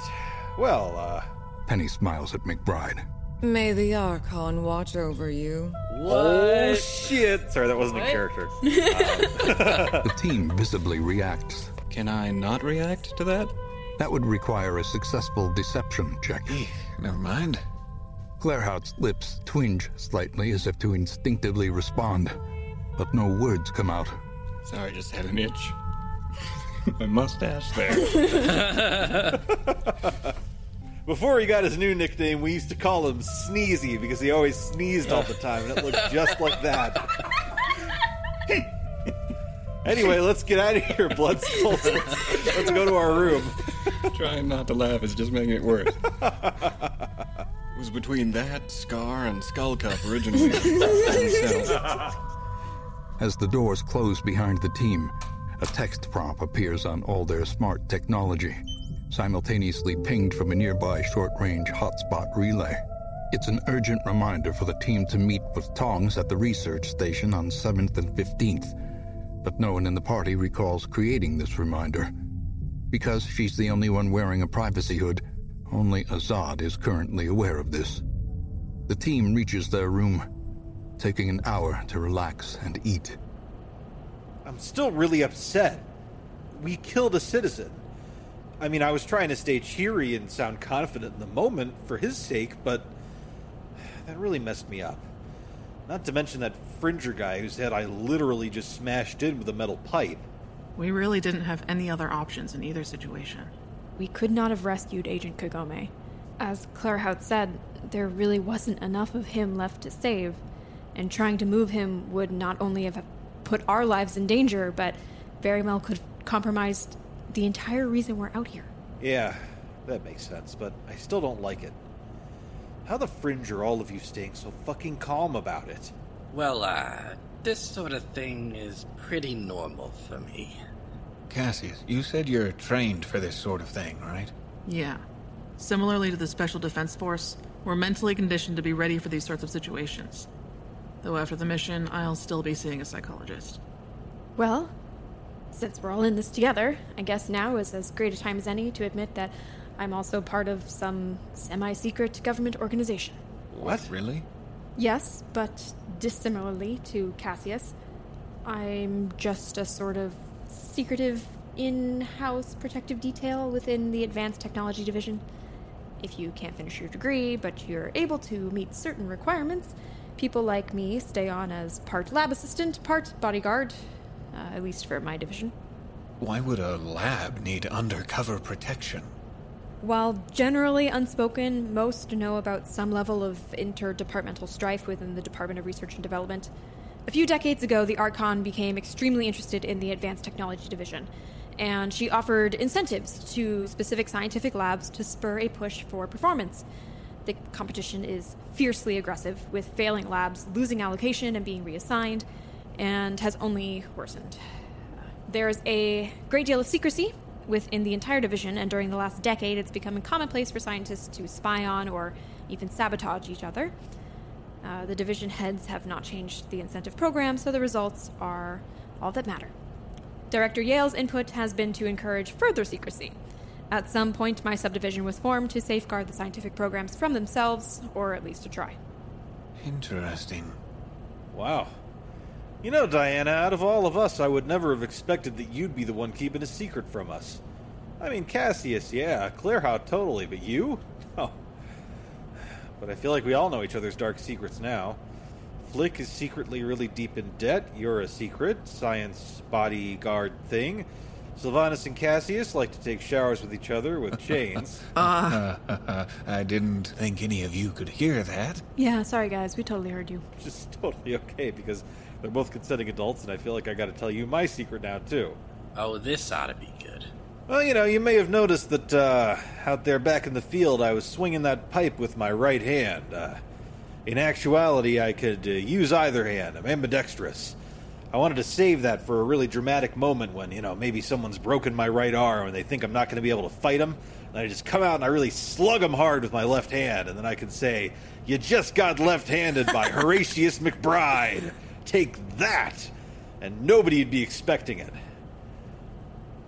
Well, uh. Penny smiles at McBride. May the Archon watch over you. Oh, shit. Sorry, that wasn't What? a character. the team visibly reacts. Can I not react to that? That would require a successful deception check. Never mind. Claerhaut's lips twinge slightly as if to instinctively respond, but no words come out. Sorry, just had an itch. My mustache there. Before he got his new nickname, we used to call him Sneezy because he always sneezed all the time, and it looked just like that. anyway, let's get out of here, Blood Skulls. Let's, let's go to our room. Trying not to laugh is just making it worse. It was between that, Scar, and Skull Cup originally. As the doors close behind the team, a text prompt appears on all their smart technology, simultaneously pinged from a nearby short range hotspot relay. It's an urgent reminder for the team to meet with Tongs at the research station on 7th and 15th, but no one in the party recalls creating this reminder. Because she's the only one wearing a privacy hood, only Azad is currently aware of this. The team reaches their room, taking an hour to relax and eat. I'm still really upset. We killed a citizen. I mean, I was trying to stay cheery and sound confident in the moment for his sake, but that really messed me up. Not to mention that Fringer guy whose head I literally just smashed in with a metal pipe. We really didn't have any other options in either situation. We could not have rescued Agent Kagome. As Claerhaut said, there really wasn't enough of him left to save, and trying to move him would not only have put our lives in danger, but very well could have compromised the entire reason we're out here. Yeah, that makes sense, but I still don't like it. How the fringe are all of you staying so fucking calm about it? Well, uh, this sort of thing is pretty normal for me. Cassius, you said you're trained for this sort of thing, right? Yeah. Similarly to the Special Defense Force, we're mentally conditioned to be ready for these sorts of situations. Though after the mission, I'll still be seeing a psychologist. Well, since we're all in this together, I guess now is as great a time as any to admit that I'm also part of some semi secret government organization. What? Really? Yes, but dissimilarly to Cassius, I'm just a sort of secretive in house protective detail within the Advanced Technology Division. If you can't finish your degree, but you're able to meet certain requirements, people like me stay on as part lab assistant, part bodyguard, uh, at least for my division. Why would a lab need undercover protection? While generally unspoken, most know about some level of interdepartmental strife within the Department of Research and Development. A few decades ago, the Archon became extremely interested in the Advanced Technology Division, and she offered incentives to specific scientific labs to spur a push for performance. The competition is fiercely aggressive, with failing labs losing allocation and being reassigned, and has only worsened. There's a great deal of secrecy within the entire division, and during the last decade, it's become commonplace for scientists to spy on or even sabotage each other. Uh, the division heads have not changed the incentive program, so the results are all that matter. Director Yale's input has been to encourage further secrecy. At some point, my subdivision was formed to safeguard the scientific programs from themselves, or at least to try. Interesting. Wow. You know, Diana, out of all of us, I would never have expected that you'd be the one keeping a secret from us. I mean, Cassius, yeah, Claerhaut, totally, but you? Oh. But I feel like we all know each other's dark secrets now. Flik is secretly really deep in debt. You're a secret science bodyguard thing. Sylvanus and Cassius like to take showers with each other with chains. Uh, I didn't think any of you could hear that. Yeah, sorry guys, we totally heard you. Just totally okay because they're both consenting adults, and I feel like I got to tell you my secret now too. Oh, this ought to be good. Well, you know, you may have noticed that uh, out there back in the field, I was swinging that pipe with my right hand. Uh, in actuality, I could uh, use either hand. I'm ambidextrous. I wanted to save that for a really dramatic moment when, you know, maybe someone's broken my right arm and they think I'm not going to be able to fight them. And I just come out and I really slug them hard with my left hand, and then I can say, You just got left handed by Horatius McBride. Take that! And nobody'd be expecting it.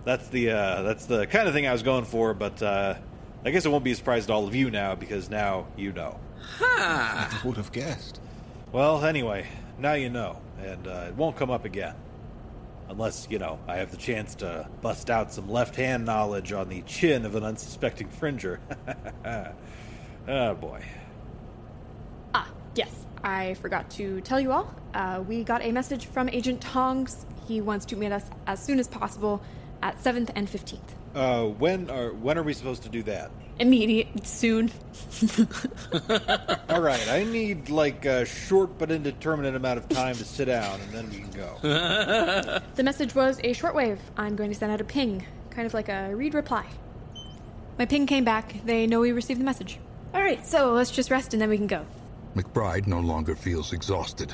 That's the uh, that's the kind of thing I was going for, but uh, I guess it won't be a surprise to all of you now because now you know. Ha! Would have guessed. Well, anyway, now you know, and uh, it won't come up again. Unless, you know, I have the chance to bust out some left hand knowledge on the chin of an unsuspecting fringer. oh boy. Ah, yes, I forgot to tell you all. Uh, we got a message from Agent Tongs. He wants to meet us as soon as possible at 7th and 15th. Uh, when are when are we supposed to do that? Immediate, soon. All right, I need like a short but indeterminate amount of time to sit down, and then we can go. the message was a shortwave. I'm going to send out a ping, kind of like a read reply. My ping came back. They know we received the message. All right, so let's just rest and then we can go. McBride no longer feels exhausted.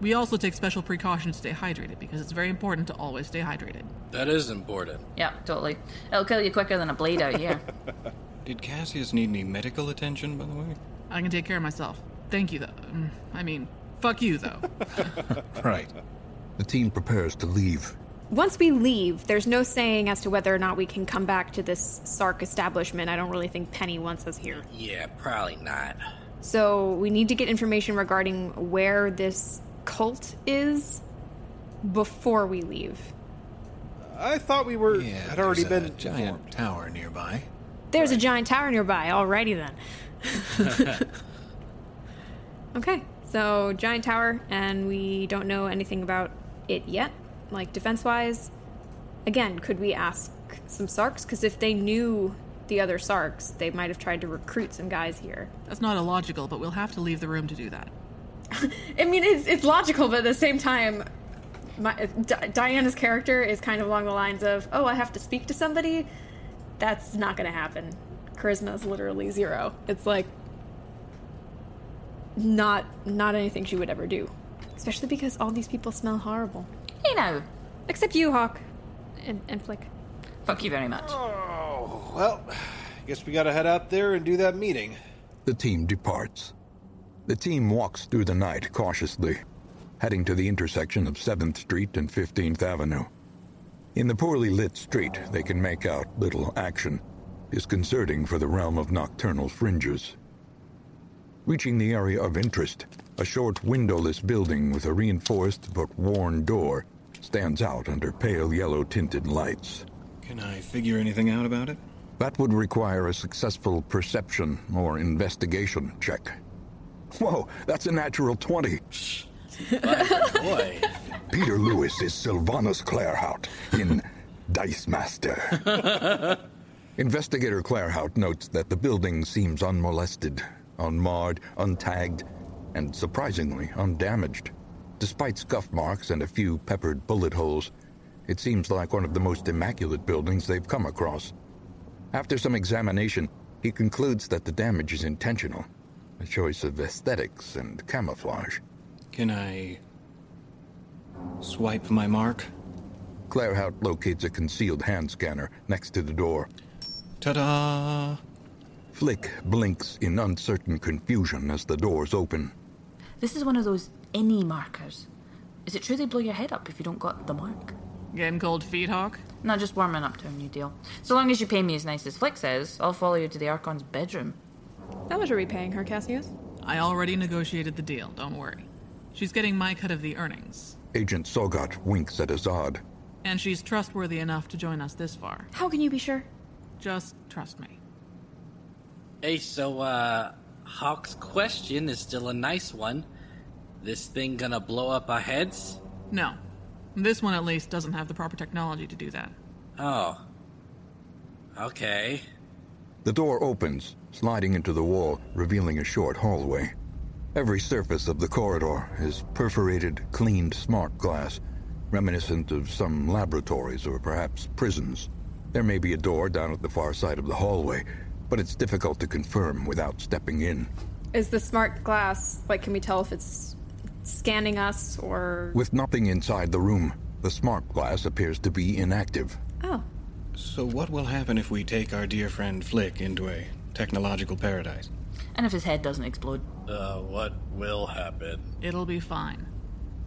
We also take special precautions to stay hydrated because it's very important to always stay hydrated. That is important. Yeah, totally. It'll kill you quicker than a blade out here. Did Cassius need any medical attention, by the way? I can take care of myself. Thank you, though. Mm, I mean, fuck you, though. right. The team prepares to leave. Once we leave, there's no saying as to whether or not we can come back to this Sark establishment. I don't really think Penny wants us here. Yeah, probably not. So we need to get information regarding where this cult is before we leave. I thought we were Yeah, had already been a giant tower nearby. There's a giant tower nearby. Alrighty then. okay, so giant tower, and we don't know anything about it yet, like defense wise. Again, could we ask some Sarks? Because if they knew the other Sarks, they might have tried to recruit some guys here. That's not illogical, but we'll have to leave the room to do that. I mean, it's, it's logical, but at the same time, my, D- Diana's character is kind of along the lines of, oh, I have to speak to somebody. That's not going to happen. Charisma is literally zero. It's like not not anything she would ever do, especially because all these people smell horrible. You know, Except you, Hauk, and, and Flik. Fuck you very much. Well, I guess we gotta head out there and do that meeting. The team departs. The team walks through the night cautiously, heading to the intersection of 7th Street and 15th Avenue. In the poorly lit street, they can make out little action, disconcerting for the realm of nocturnal fringes. Reaching the area of interest, a short windowless building with a reinforced but worn door stands out under pale yellow tinted lights. Can I figure anything out about it? That would require a successful perception or investigation check. Whoa, that's a natural 20. Boy. Peter Lewis is Sylvanus Claerhaut in Dice Master. Investigator Claerhaut notes that the building seems unmolested, unmarred, untagged, and surprisingly undamaged. Despite scuff marks and a few peppered bullet holes, it seems like one of the most immaculate buildings they've come across. After some examination, he concludes that the damage is intentional, a choice of aesthetics and camouflage. Can I swipe my mark? Claerhaut locates a concealed hand scanner next to the door. Ta-da! Flik blinks in uncertain confusion as the doors open. This is one of those any markers. Is it true they blow your head up if you don't got the mark? Getting cold feet, Hauk? Not just warming up to a new deal. So long as you pay me as nice as Flik says, I'll follow you to the Archon's bedroom. How much are we paying her, Cassius? I already negotiated the deal, don't worry. She's getting my cut of the earnings. Agent Tsogot winks at Azad. And she's trustworthy enough to join us this far. How can you be sure? Just trust me. Hey, so, uh, Hauk's question is still a nice one. This thing gonna blow up our heads? No. This one, at least, doesn't have the proper technology to do that. Oh. Okay. The door opens, sliding into the wall, revealing a short hallway. Every surface of the corridor is perforated, cleaned smart glass, reminiscent of some laboratories or perhaps prisons. There may be a door down at the far side of the hallway, but it's difficult to confirm without stepping in. Is the smart glass, like, can we tell if it's scanning us or. With nothing inside the room, the smart glass appears to be inactive. Oh. So, what will happen if we take our dear friend Flik into a technological paradise? And if his head doesn't explode? Uh, what will happen? It'll be fine.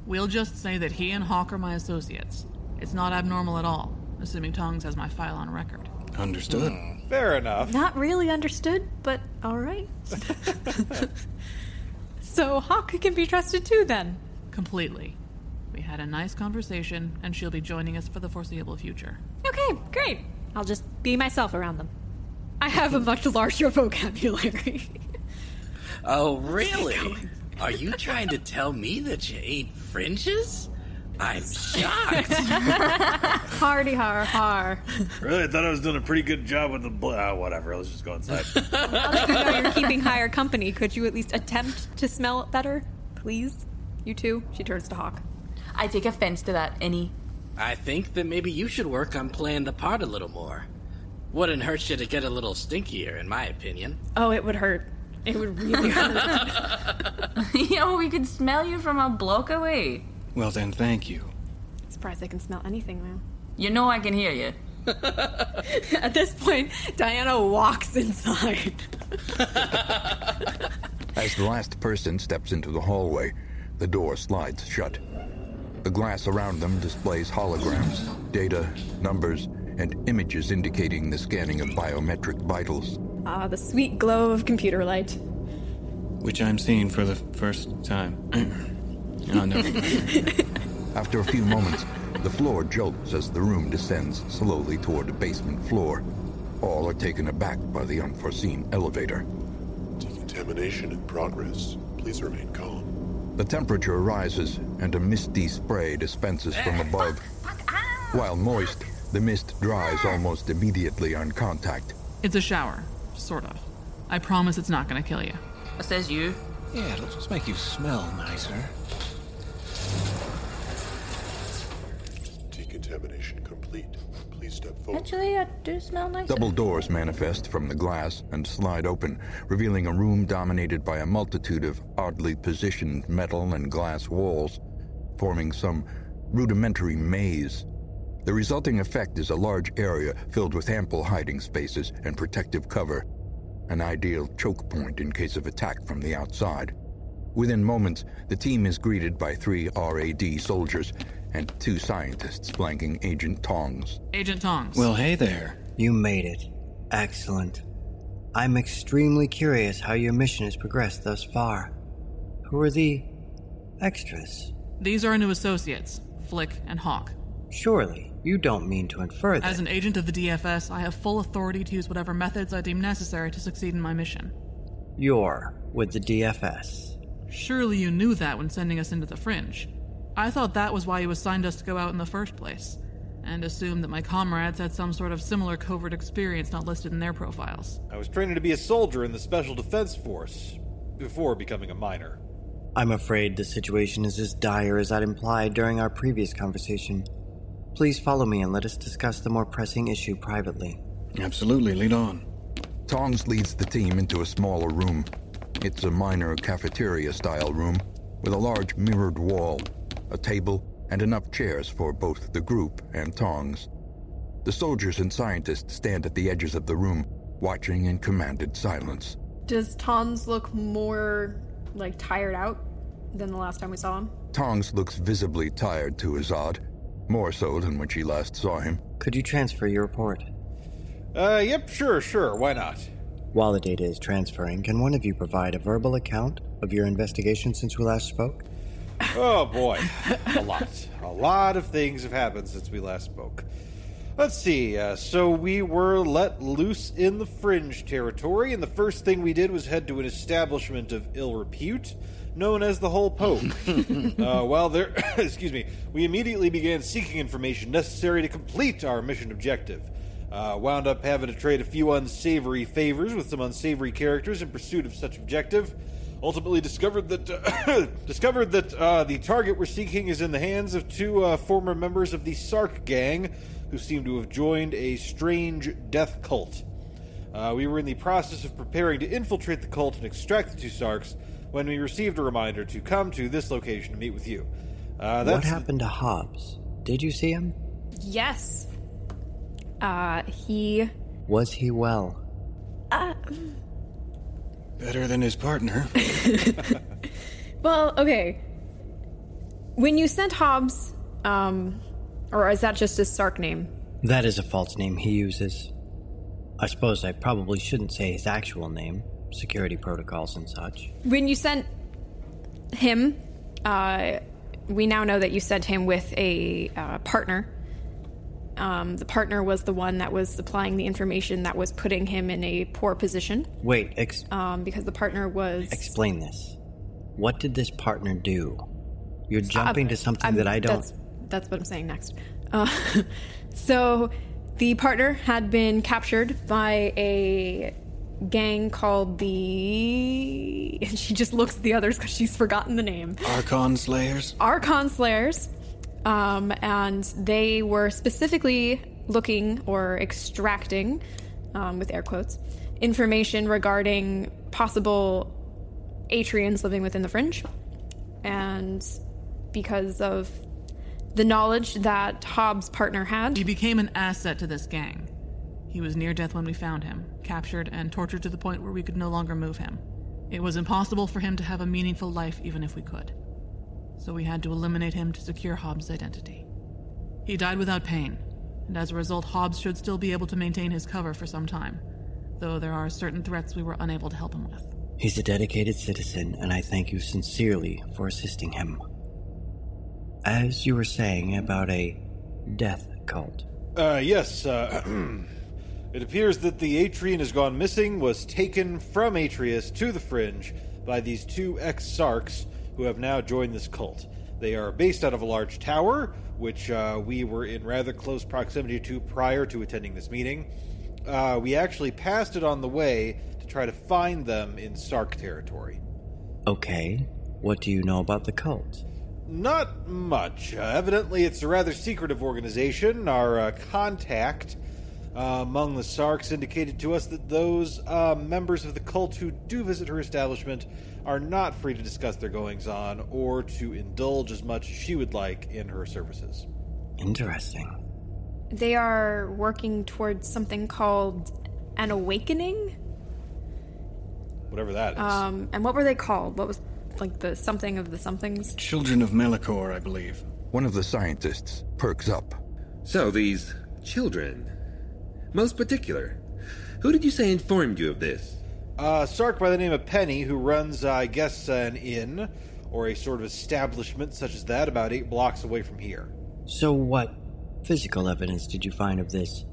We'll just say that he and Hauk are my associates. It's not abnormal at all, assuming Tongs has my file on record. Understood. Hmm, fair enough. Not really understood, but alright. so Hauk can be trusted too, then? Completely. We had a nice conversation, and she'll be joining us for the foreseeable future. Okay, great. I'll just be myself around them. I have a much larger vocabulary. Oh, really? Are you trying to tell me that you ate fringes? I'm shocked. Hardy har har. Really, I thought I was doing a pretty good job with the bl- uh, whatever. Let's just go inside. Now that you know you're keeping higher company, could you at least attempt to smell it better? Please? You too? She turns to Hauk. I take offense to that, any. I think that maybe you should work on playing the part a little more. Wouldn't hurt you to get a little stinkier, in my opinion. Oh, it would hurt. It would really hurt. Yo, we could smell you from a block away. Well, then, thank you. Surprised I can smell anything now. You know I can hear you. At this point, Diana walks inside. As the last person steps into the hallway, the door slides shut. The glass around them displays holograms, data, numbers, and images indicating the scanning of biometric vitals. Ah, the sweet glow of computer light. Which I'm seeing for the first time. oh, no. After a few moments, the floor jolts as the room descends slowly toward a basement floor. All are taken aback by the unforeseen elevator. Decontamination in progress. Please remain calm. The temperature rises, and a misty spray dispenses from above. Ah. While moist, the mist dries almost immediately on contact. It's a shower, sort of. I promise it's not gonna kill you. Says you. Yeah, it'll just make you smell nicer. Decontamination complete. Please step forward. Actually, I do smell nice. Double doors manifest from the glass and slide open, revealing a room dominated by a multitude of oddly positioned metal and glass walls, forming some rudimentary maze. The resulting effect is a large area filled with ample hiding spaces and protective cover, an ideal choke point in case of attack from the outside. Within moments, the team is greeted by three RAD soldiers and two scientists flanking Agent Tongs. Agent Tongs. Well, hey there. You made it. Excellent. I'm extremely curious how your mission has progressed thus far. Who are the extras? These are our new associates, Flik and Hauk. Surely, you don't mean to infer that. As an agent of the DFS, I have full authority to use whatever methods I deem necessary to succeed in my mission. You're with the DFS. Surely you knew that when sending us into the Fringe. I thought that was why you assigned us to go out in the first place. and assumed that my comrades had some sort of similar covert experience not listed in their profiles. I was training to be a soldier in the Special Defense Force before becoming a miner. I'm afraid the situation is as dire as I'd implied during our previous conversation. Please follow me and let us discuss the more pressing issue privately. Absolutely, lead on. Tongs leads the team into a smaller room. It's a minor cafeteria style room with a large mirrored wall, a table, and enough chairs for both the group and Tongs. The soldiers and scientists stand at the edges of the room, watching in commanded silence. Does Tongs look more like tired out than the last time we saw him? Tongs looks visibly tired to Azad, more so than when she last saw him. Could you transfer your report? Uh, yep, sure, sure, why not? While the data is transferring, can one of you provide a verbal account of your investigation since we last spoke? Oh boy, a lot. A lot of things have happened since we last spoke. Let's see, uh, so we were let loose in the fringe territory, and the first thing we did was head to an establishment of ill repute known as the Whole Pope. uh, while there, excuse me, we immediately began seeking information necessary to complete our mission objective. Uh, wound up having to trade a few unsavory favors with some unsavory characters in pursuit of such objective. Ultimately, discovered that uh, discovered that uh, the target we're seeking is in the hands of two uh, former members of the Sark gang, who seem to have joined a strange death cult. Uh, we were in the process of preparing to infiltrate the cult and extract the two Sarks when we received a reminder to come to this location to meet with you. Uh, what happened to Hobbs? Did you see him? Yes. Uh, he. Was he well? Uh, Better than his partner. well, okay. When you sent Hobbs, um, or is that just his Sark name? That is a false name he uses. I suppose I probably shouldn't say his actual name, security protocols and such. When you sent him, uh, we now know that you sent him with a uh, partner. Um, the partner was the one that was supplying the information that was putting him in a poor position. Wait, ex- um, because the partner was. Explain this. What did this partner do? You're jumping Uh, to something I'm- that I don't. That's, that's what I'm saying next. Uh, so, the partner had been captured by a gang called the. And she just looks at the others because she's forgotten the name. Archon Slayers? Archon Slayers. Um, and they were specifically looking or extracting, um, with air quotes, information regarding possible Atrians living within the fringe. And because of the knowledge that Hobbs' partner had, He became an asset to this gang. He was near death when we found him, captured and tortured to the point where we could no longer move him. It was impossible for him to have a meaningful life even if we could. So we had to eliminate him to secure Hobbs' identity. He died without pain, and as a result, Hobbs should still be able to maintain his cover for some time, though there are certain threats we were unable to help him with. He's a dedicated citizen, and I thank you sincerely for assisting him. As you were saying about a death cult. Uh, yes, uh, it appears that the Atrian has gone missing, was taken from Atrius to the Fringe by these two ex Sarks who have now joined this cult. They are based out of a large tower, which uh, we were in rather close proximity to prior to attending this meeting. Uh, we actually passed it on the way to try to find them in Sark territory. Okay, what do you know about the cult? Not much. Uh, evidently, it's a rather secretive organization. Our uh, contact uh, among the Sarks indicated to us that those uh, members of the cult who do visit her establishment are not free to discuss their goings on or to indulge as much as she would like in her services. Interesting. they are working towards something called an awakening. Whatever that is. Um, and what were they called? What was like the something of the somethings? Children of Melikor, I believe. One of the scientists perks up. So, these children. Most particular. Who did you say informed you of this? Uh, Sark by the name of Penny, who runs, uh, I guess, an inn or a sort of establishment such as that about eight blocks away from here. So, what physical evidence did you find of this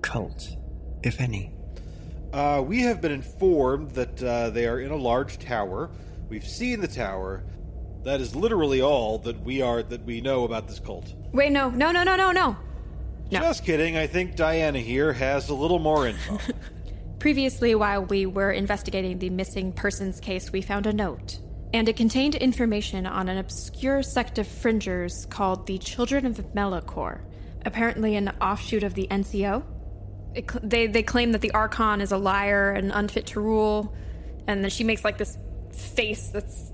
cult, if any? Uh, we have been informed that uh, they are in a large tower. We've seen the tower. That is literally all that we are that we know about this cult. Wait, no, no, no, no, no, no. Just kidding. I think Diana here has a little more info. Previously, while we were investigating the missing persons case, we found a note. And it contained information on an obscure sect of fringers called the Children of Melachor, apparently an offshoot of the NCO. It, cl- they, they claim that the Archon is a liar and unfit to rule, and then she makes like this face that's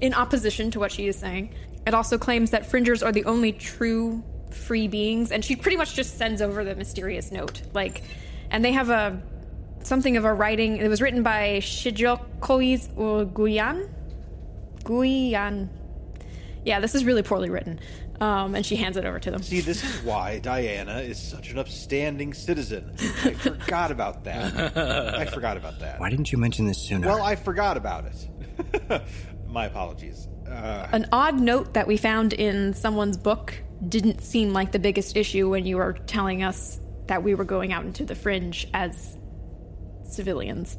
in opposition to what she is saying. It also claims that fringers are the only true free beings, and she pretty much just sends over the mysterious note. Like, and they have a something of a writing. It was written by Shijokois Guyan. Guyan. Yeah, this is really poorly written. Um, and she hands it over to them. See, this is why Diana is such an upstanding citizen. I forgot about that. I forgot about that. Why didn't you mention this sooner? Well, I forgot about it. My apologies. Uh, An odd note that we found in someone's book didn't seem like the biggest issue when you were telling us that we were going out into the fringe as civilians.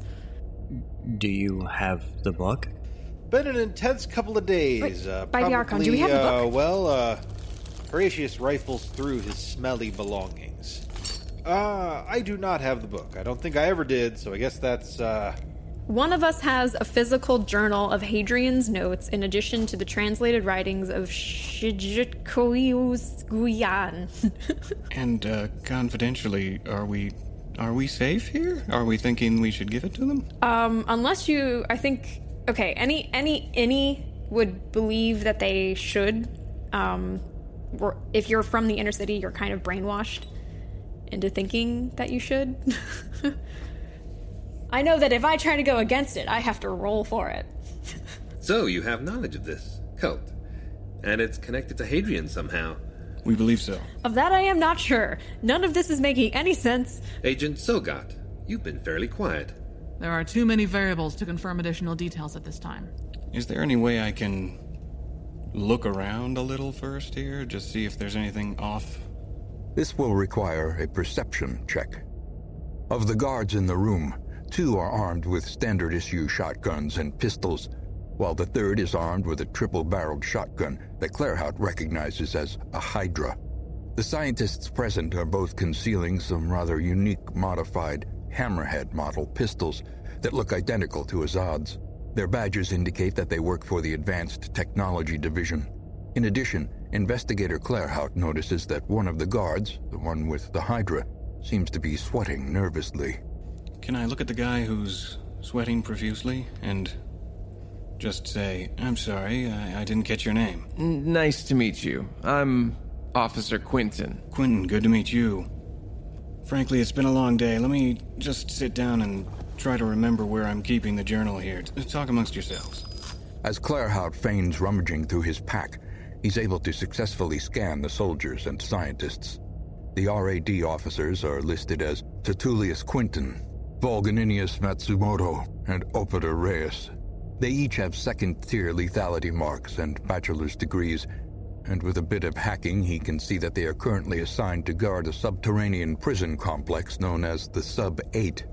Do you have the book? been an intense couple of days. Uh, by the Archon, do we have the uh, book? well, uh, Horatius rifles through his smelly belongings. Uh, I do not have the book. I don't think I ever did, so I guess that's, uh, One of us has a physical journal of Hadrian's notes in addition to the translated writings of Shijikoius Guyan. And uh, confidentially, are we are we safe here? Are we thinking we should give it to them? Um, unless you, I think, okay, any any any would believe that they should. Um, if you're from the inner city, you're kind of brainwashed into thinking that you should. I know that if I try to go against it, I have to roll for it. So you have knowledge of this cult, and it's connected to Hadrian somehow. We believe so. Of that, I am not sure. None of this is making any sense. Agent Tsogot, you've been fairly quiet. There are too many variables to confirm additional details at this time. Is there any way I can look around a little first here, just see if there's anything off? This will require a perception check. Of the guards in the room, two are armed with standard issue shotguns and pistols, while the third is armed with a triple barreled shotgun that Claerhaut recognizes as a Hydra. The scientists present are both concealing some rather unique modified hammerhead model pistols that look identical to Azad's. Their badges indicate that they work for the Advanced Technology Division. In addition, investigator Claerhaut notices that one of the guards, the one with the Hydra, seems to be sweating nervously. Can I look at the guy who's sweating profusely and just say, I'm sorry, I, I didn't catch your name? N- Nice to meet you. I'm Officer Quinton. Quinton, good to meet you. Frankly, it's been a long day. Let me just sit down and try to remember where I'm keeping the journal here. T- Talk amongst yourselves. As Claerhaut feigns rummaging through his pack, he's able to successfully scan the soldiers and scientists. The RAD officers are listed as Tertullius Quinton, Volganinius Matsumoto, and Opiter Reyes. They each have second tier lethality marks and bachelor's degrees, and with a bit of hacking, he can see that they are currently assigned to guard a subterranean prison complex known as the Sub 8.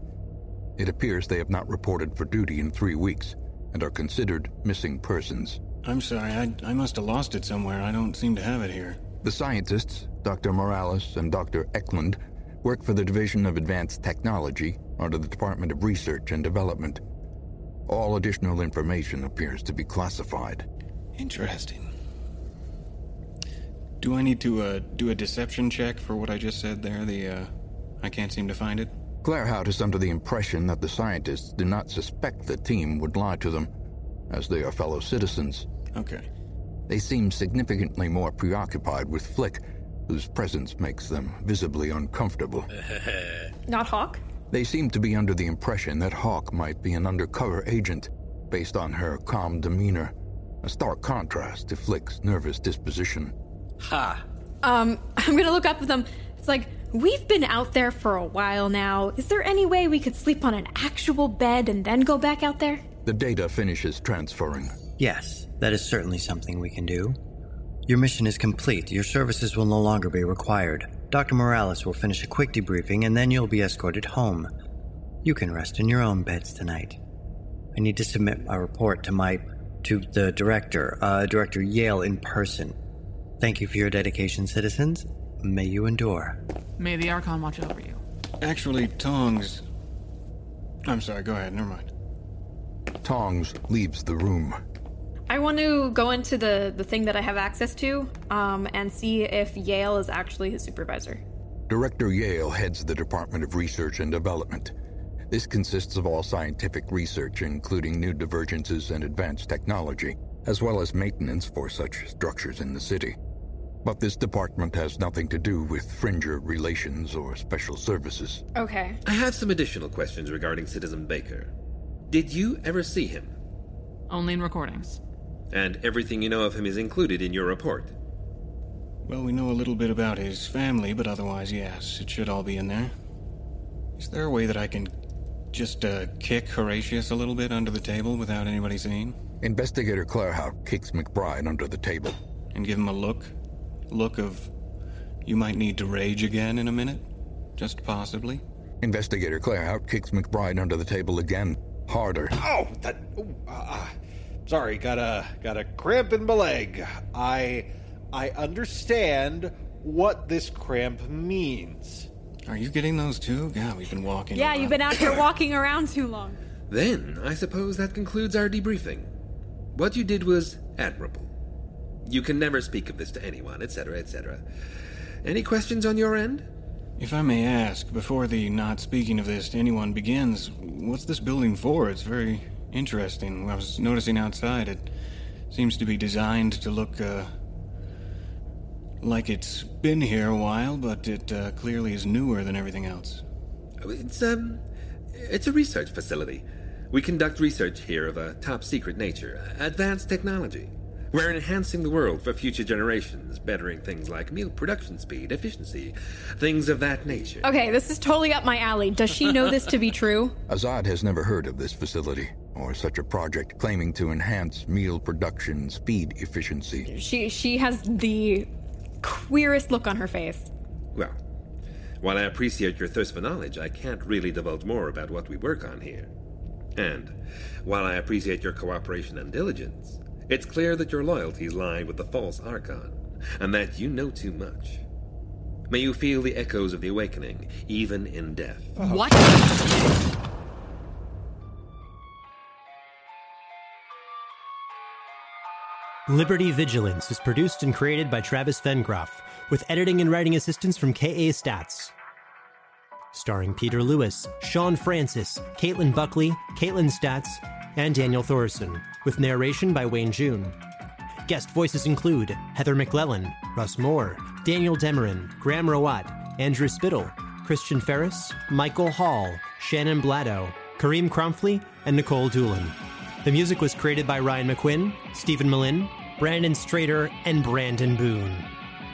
It appears they have not reported for duty in three weeks and are considered missing persons. I'm sorry, I, I must have lost it somewhere. I don't seem to have it here. The scientists, Dr. Morales and Dr. Eklund, work for the Division of Advanced Technology under the Department of Research and Development. All additional information appears to be classified. Interesting. Do I need to uh, do a deception check for what I just said there? The uh, I can't seem to find it. Claerhaut is under the impression that the scientists do not suspect the team would lie to them, as they are fellow citizens. Okay. They seem significantly more preoccupied with Flik, whose presence makes them visibly uncomfortable. Not Hauk? They seem to be under the impression that Hauk might be an undercover agent, based on her calm demeanor, a stark contrast to Flik's nervous disposition. Ha! Um, I'm gonna look up at them. It's like, we've been out there for a while now. Is there any way we could sleep on an actual bed and then go back out there? The data finishes transferring. Yes, that is certainly something we can do. Your mission is complete. Your services will no longer be required. Dr. Morales will finish a quick debriefing and then you'll be escorted home. You can rest in your own beds tonight. I need to submit a report to my to the director, uh, Director Yale in person. Thank you for your dedication, citizens. May you endure. May the Archon watch over you. Actually, Tongs. I'm sorry, go ahead, never mind. Tongs leaves the room. I want to go into the, the thing that I have access to um, and see if Yale is actually his supervisor. Director Yale heads the Department of Research and Development. This consists of all scientific research, including new divergences and advanced technology, as well as maintenance for such structures in the city. But this department has nothing to do with Fringer relations or special services. Okay. I have some additional questions regarding Citizen Baker. Did you ever see him? Only in recordings. And everything you know of him is included in your report? Well, we know a little bit about his family, but otherwise, yes, it should all be in there. Is there a way that I can just uh, kick Horatius a little bit under the table without anybody seeing? Investigator Claerhaut kicks McBride under the table. And give him a look? Look of. You might need to rage again in a minute? Just possibly? Investigator Claerhaut kicks McBride under the table again, harder. Oh, that. ooh, uh, sorry, got a got a cramp in my leg. I I understand what this cramp means. Are you getting those too? God, we've been walking. Yeah, a you've been out here walking around too long. Then, I suppose that concludes our debriefing. What you did was admirable. You can never speak of this to anyone, etc., etc. Any questions on your end? If I may ask, before the not speaking of this to anyone begins, what's this building for? It's very interesting. I was noticing outside it seems to be designed to look, uh, like it's been here a while, but it uh, clearly is newer than everything else. It's, um, it's a research facility. We conduct research here of a top secret nature, advanced technology. We're enhancing the world for future generations, bettering things like meal production speed, efficiency, things of that nature. Okay, this is totally up my alley. Does she know this to be true? Azad has never heard of this facility or such a project claiming to enhance meal production speed efficiency. She she has the queerest look on her face. Well, while I appreciate your thirst for knowledge, I can't really divulge more about what we work on here. And while I appreciate your cooperation and diligence, it's clear that your loyalties lie with the false Archon, and that you know too much. May you feel the echoes of the awakening, even in death. What? Liberty Vigilance is produced and created by Travis Vengroff, with editing and writing assistance from KA Statz. Starring Peter Lewis, Sean Francis, Caitlin Buckley, Kaitlin Statz, and Daniel Thoreson, with narration by Wayne June. Guest voices include Heather McLellan, Russ More, Daniel Demerin, Graham Rowat, Andrew Spittal, Christian Ferris, Michael Hall, Shannon Bladow, Karim Kronfli, and Nikolle Doolin. The music was created by Ryan McQuinn, Steven Malin, Brandon Strader, and Brandon Boone.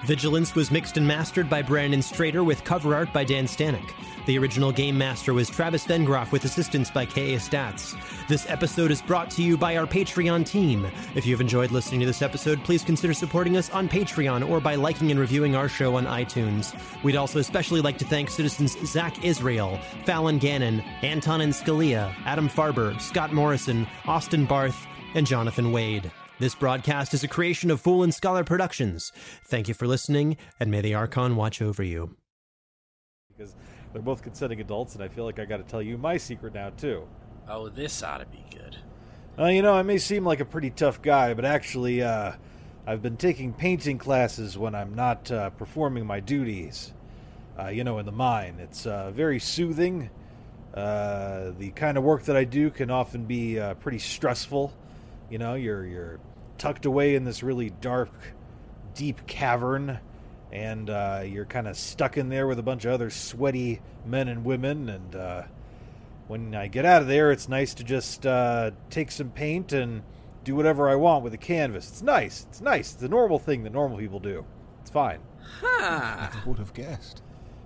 Vigilance was mixed and mastered by Brandon Strader with cover art by Dan Stanek. The original game master was Travis Vengroff with assistance by KA Statz. This episode is brought to you by our Patreon team. If you've enjoyed listening to this episode, please consider supporting us on Patreon or by liking and reviewing our show on iTunes. We'd also especially like to thank citizens Zach Israel, Fallon Gannon, Anton and Scalia, Adam Farber, Scott Morrison, Austin Barth, and Jonathan Wade. This broadcast is a creation of Fool and Scholar Productions. Thank you for listening, and may the Archon watch over you. They're both consenting adults, and I feel like I got to tell you my secret now, too. Oh, this ought to be good. Uh, you know, I may seem like a pretty tough guy, but actually, uh, I've been taking painting classes when I'm not uh, performing my duties. Uh, you know, in the mine. It's uh, very soothing. Uh, the kind of work that I do can often be uh, pretty stressful. You know, you're you're tucked away in this really dark, deep cavern, and uh, you're kind of stuck in there with a bunch of other sweaty men and women. And uh, when I get out of there, it's nice to just uh, take some paint and do whatever I want with the canvas. It's nice. It's nice. It's the normal thing that normal people do. It's fine. Ha! Would have guessed.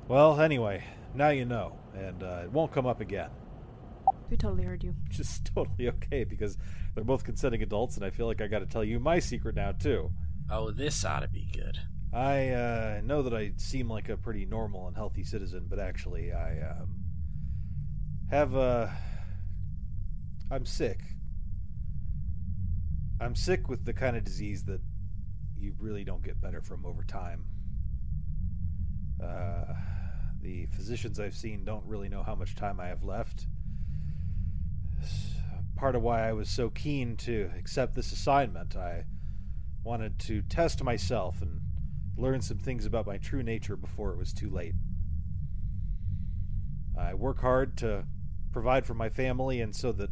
Well, anyway, now you know, and uh, it won't come up again. We totally heard you. Which is totally okay because they're both consenting adults, and I feel like I got to tell you my secret now too. Oh, this ought to be good. I uh, know that I seem like a pretty normal and healthy citizen, but actually, I um, have a. I'm sick. I'm sick with the kind of disease that you really don't get better from over time. Uh, the physicians I've seen don't really know how much time I have left. Part of why I was so keen to accept this assignment, I wanted to test myself and learn some things about my true nature before it was too late. I work hard to provide for my family, and so that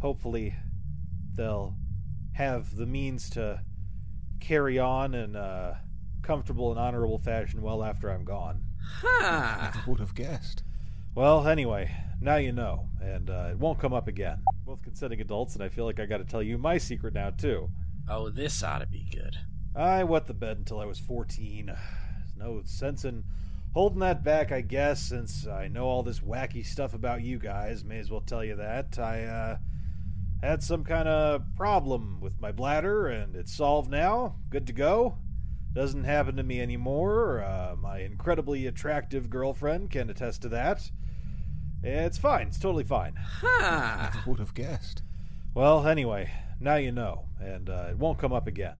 hopefully they'll have the means to carry on in a comfortable and honorable fashion well after I'm gone. I would have guessed. Well, anyway, now you know, and uh, it won't come up again. Both consenting adults, and I feel like I got to tell you my secret now too. Oh, this ought to be good. I wet the bed until I was 14. There's no sense in holding that back, I guess, since I know all this wacky stuff about you guys. May as well tell you that. I, uh, had some kind of problem with my bladder, and it's solved now. Good to go. Doesn't happen to me anymore. Uh, my incredibly attractive girlfriend can attest to that. It's fine. It's totally fine. I would have guessed. Well, anyway, now you know, and uh, it won't come up again.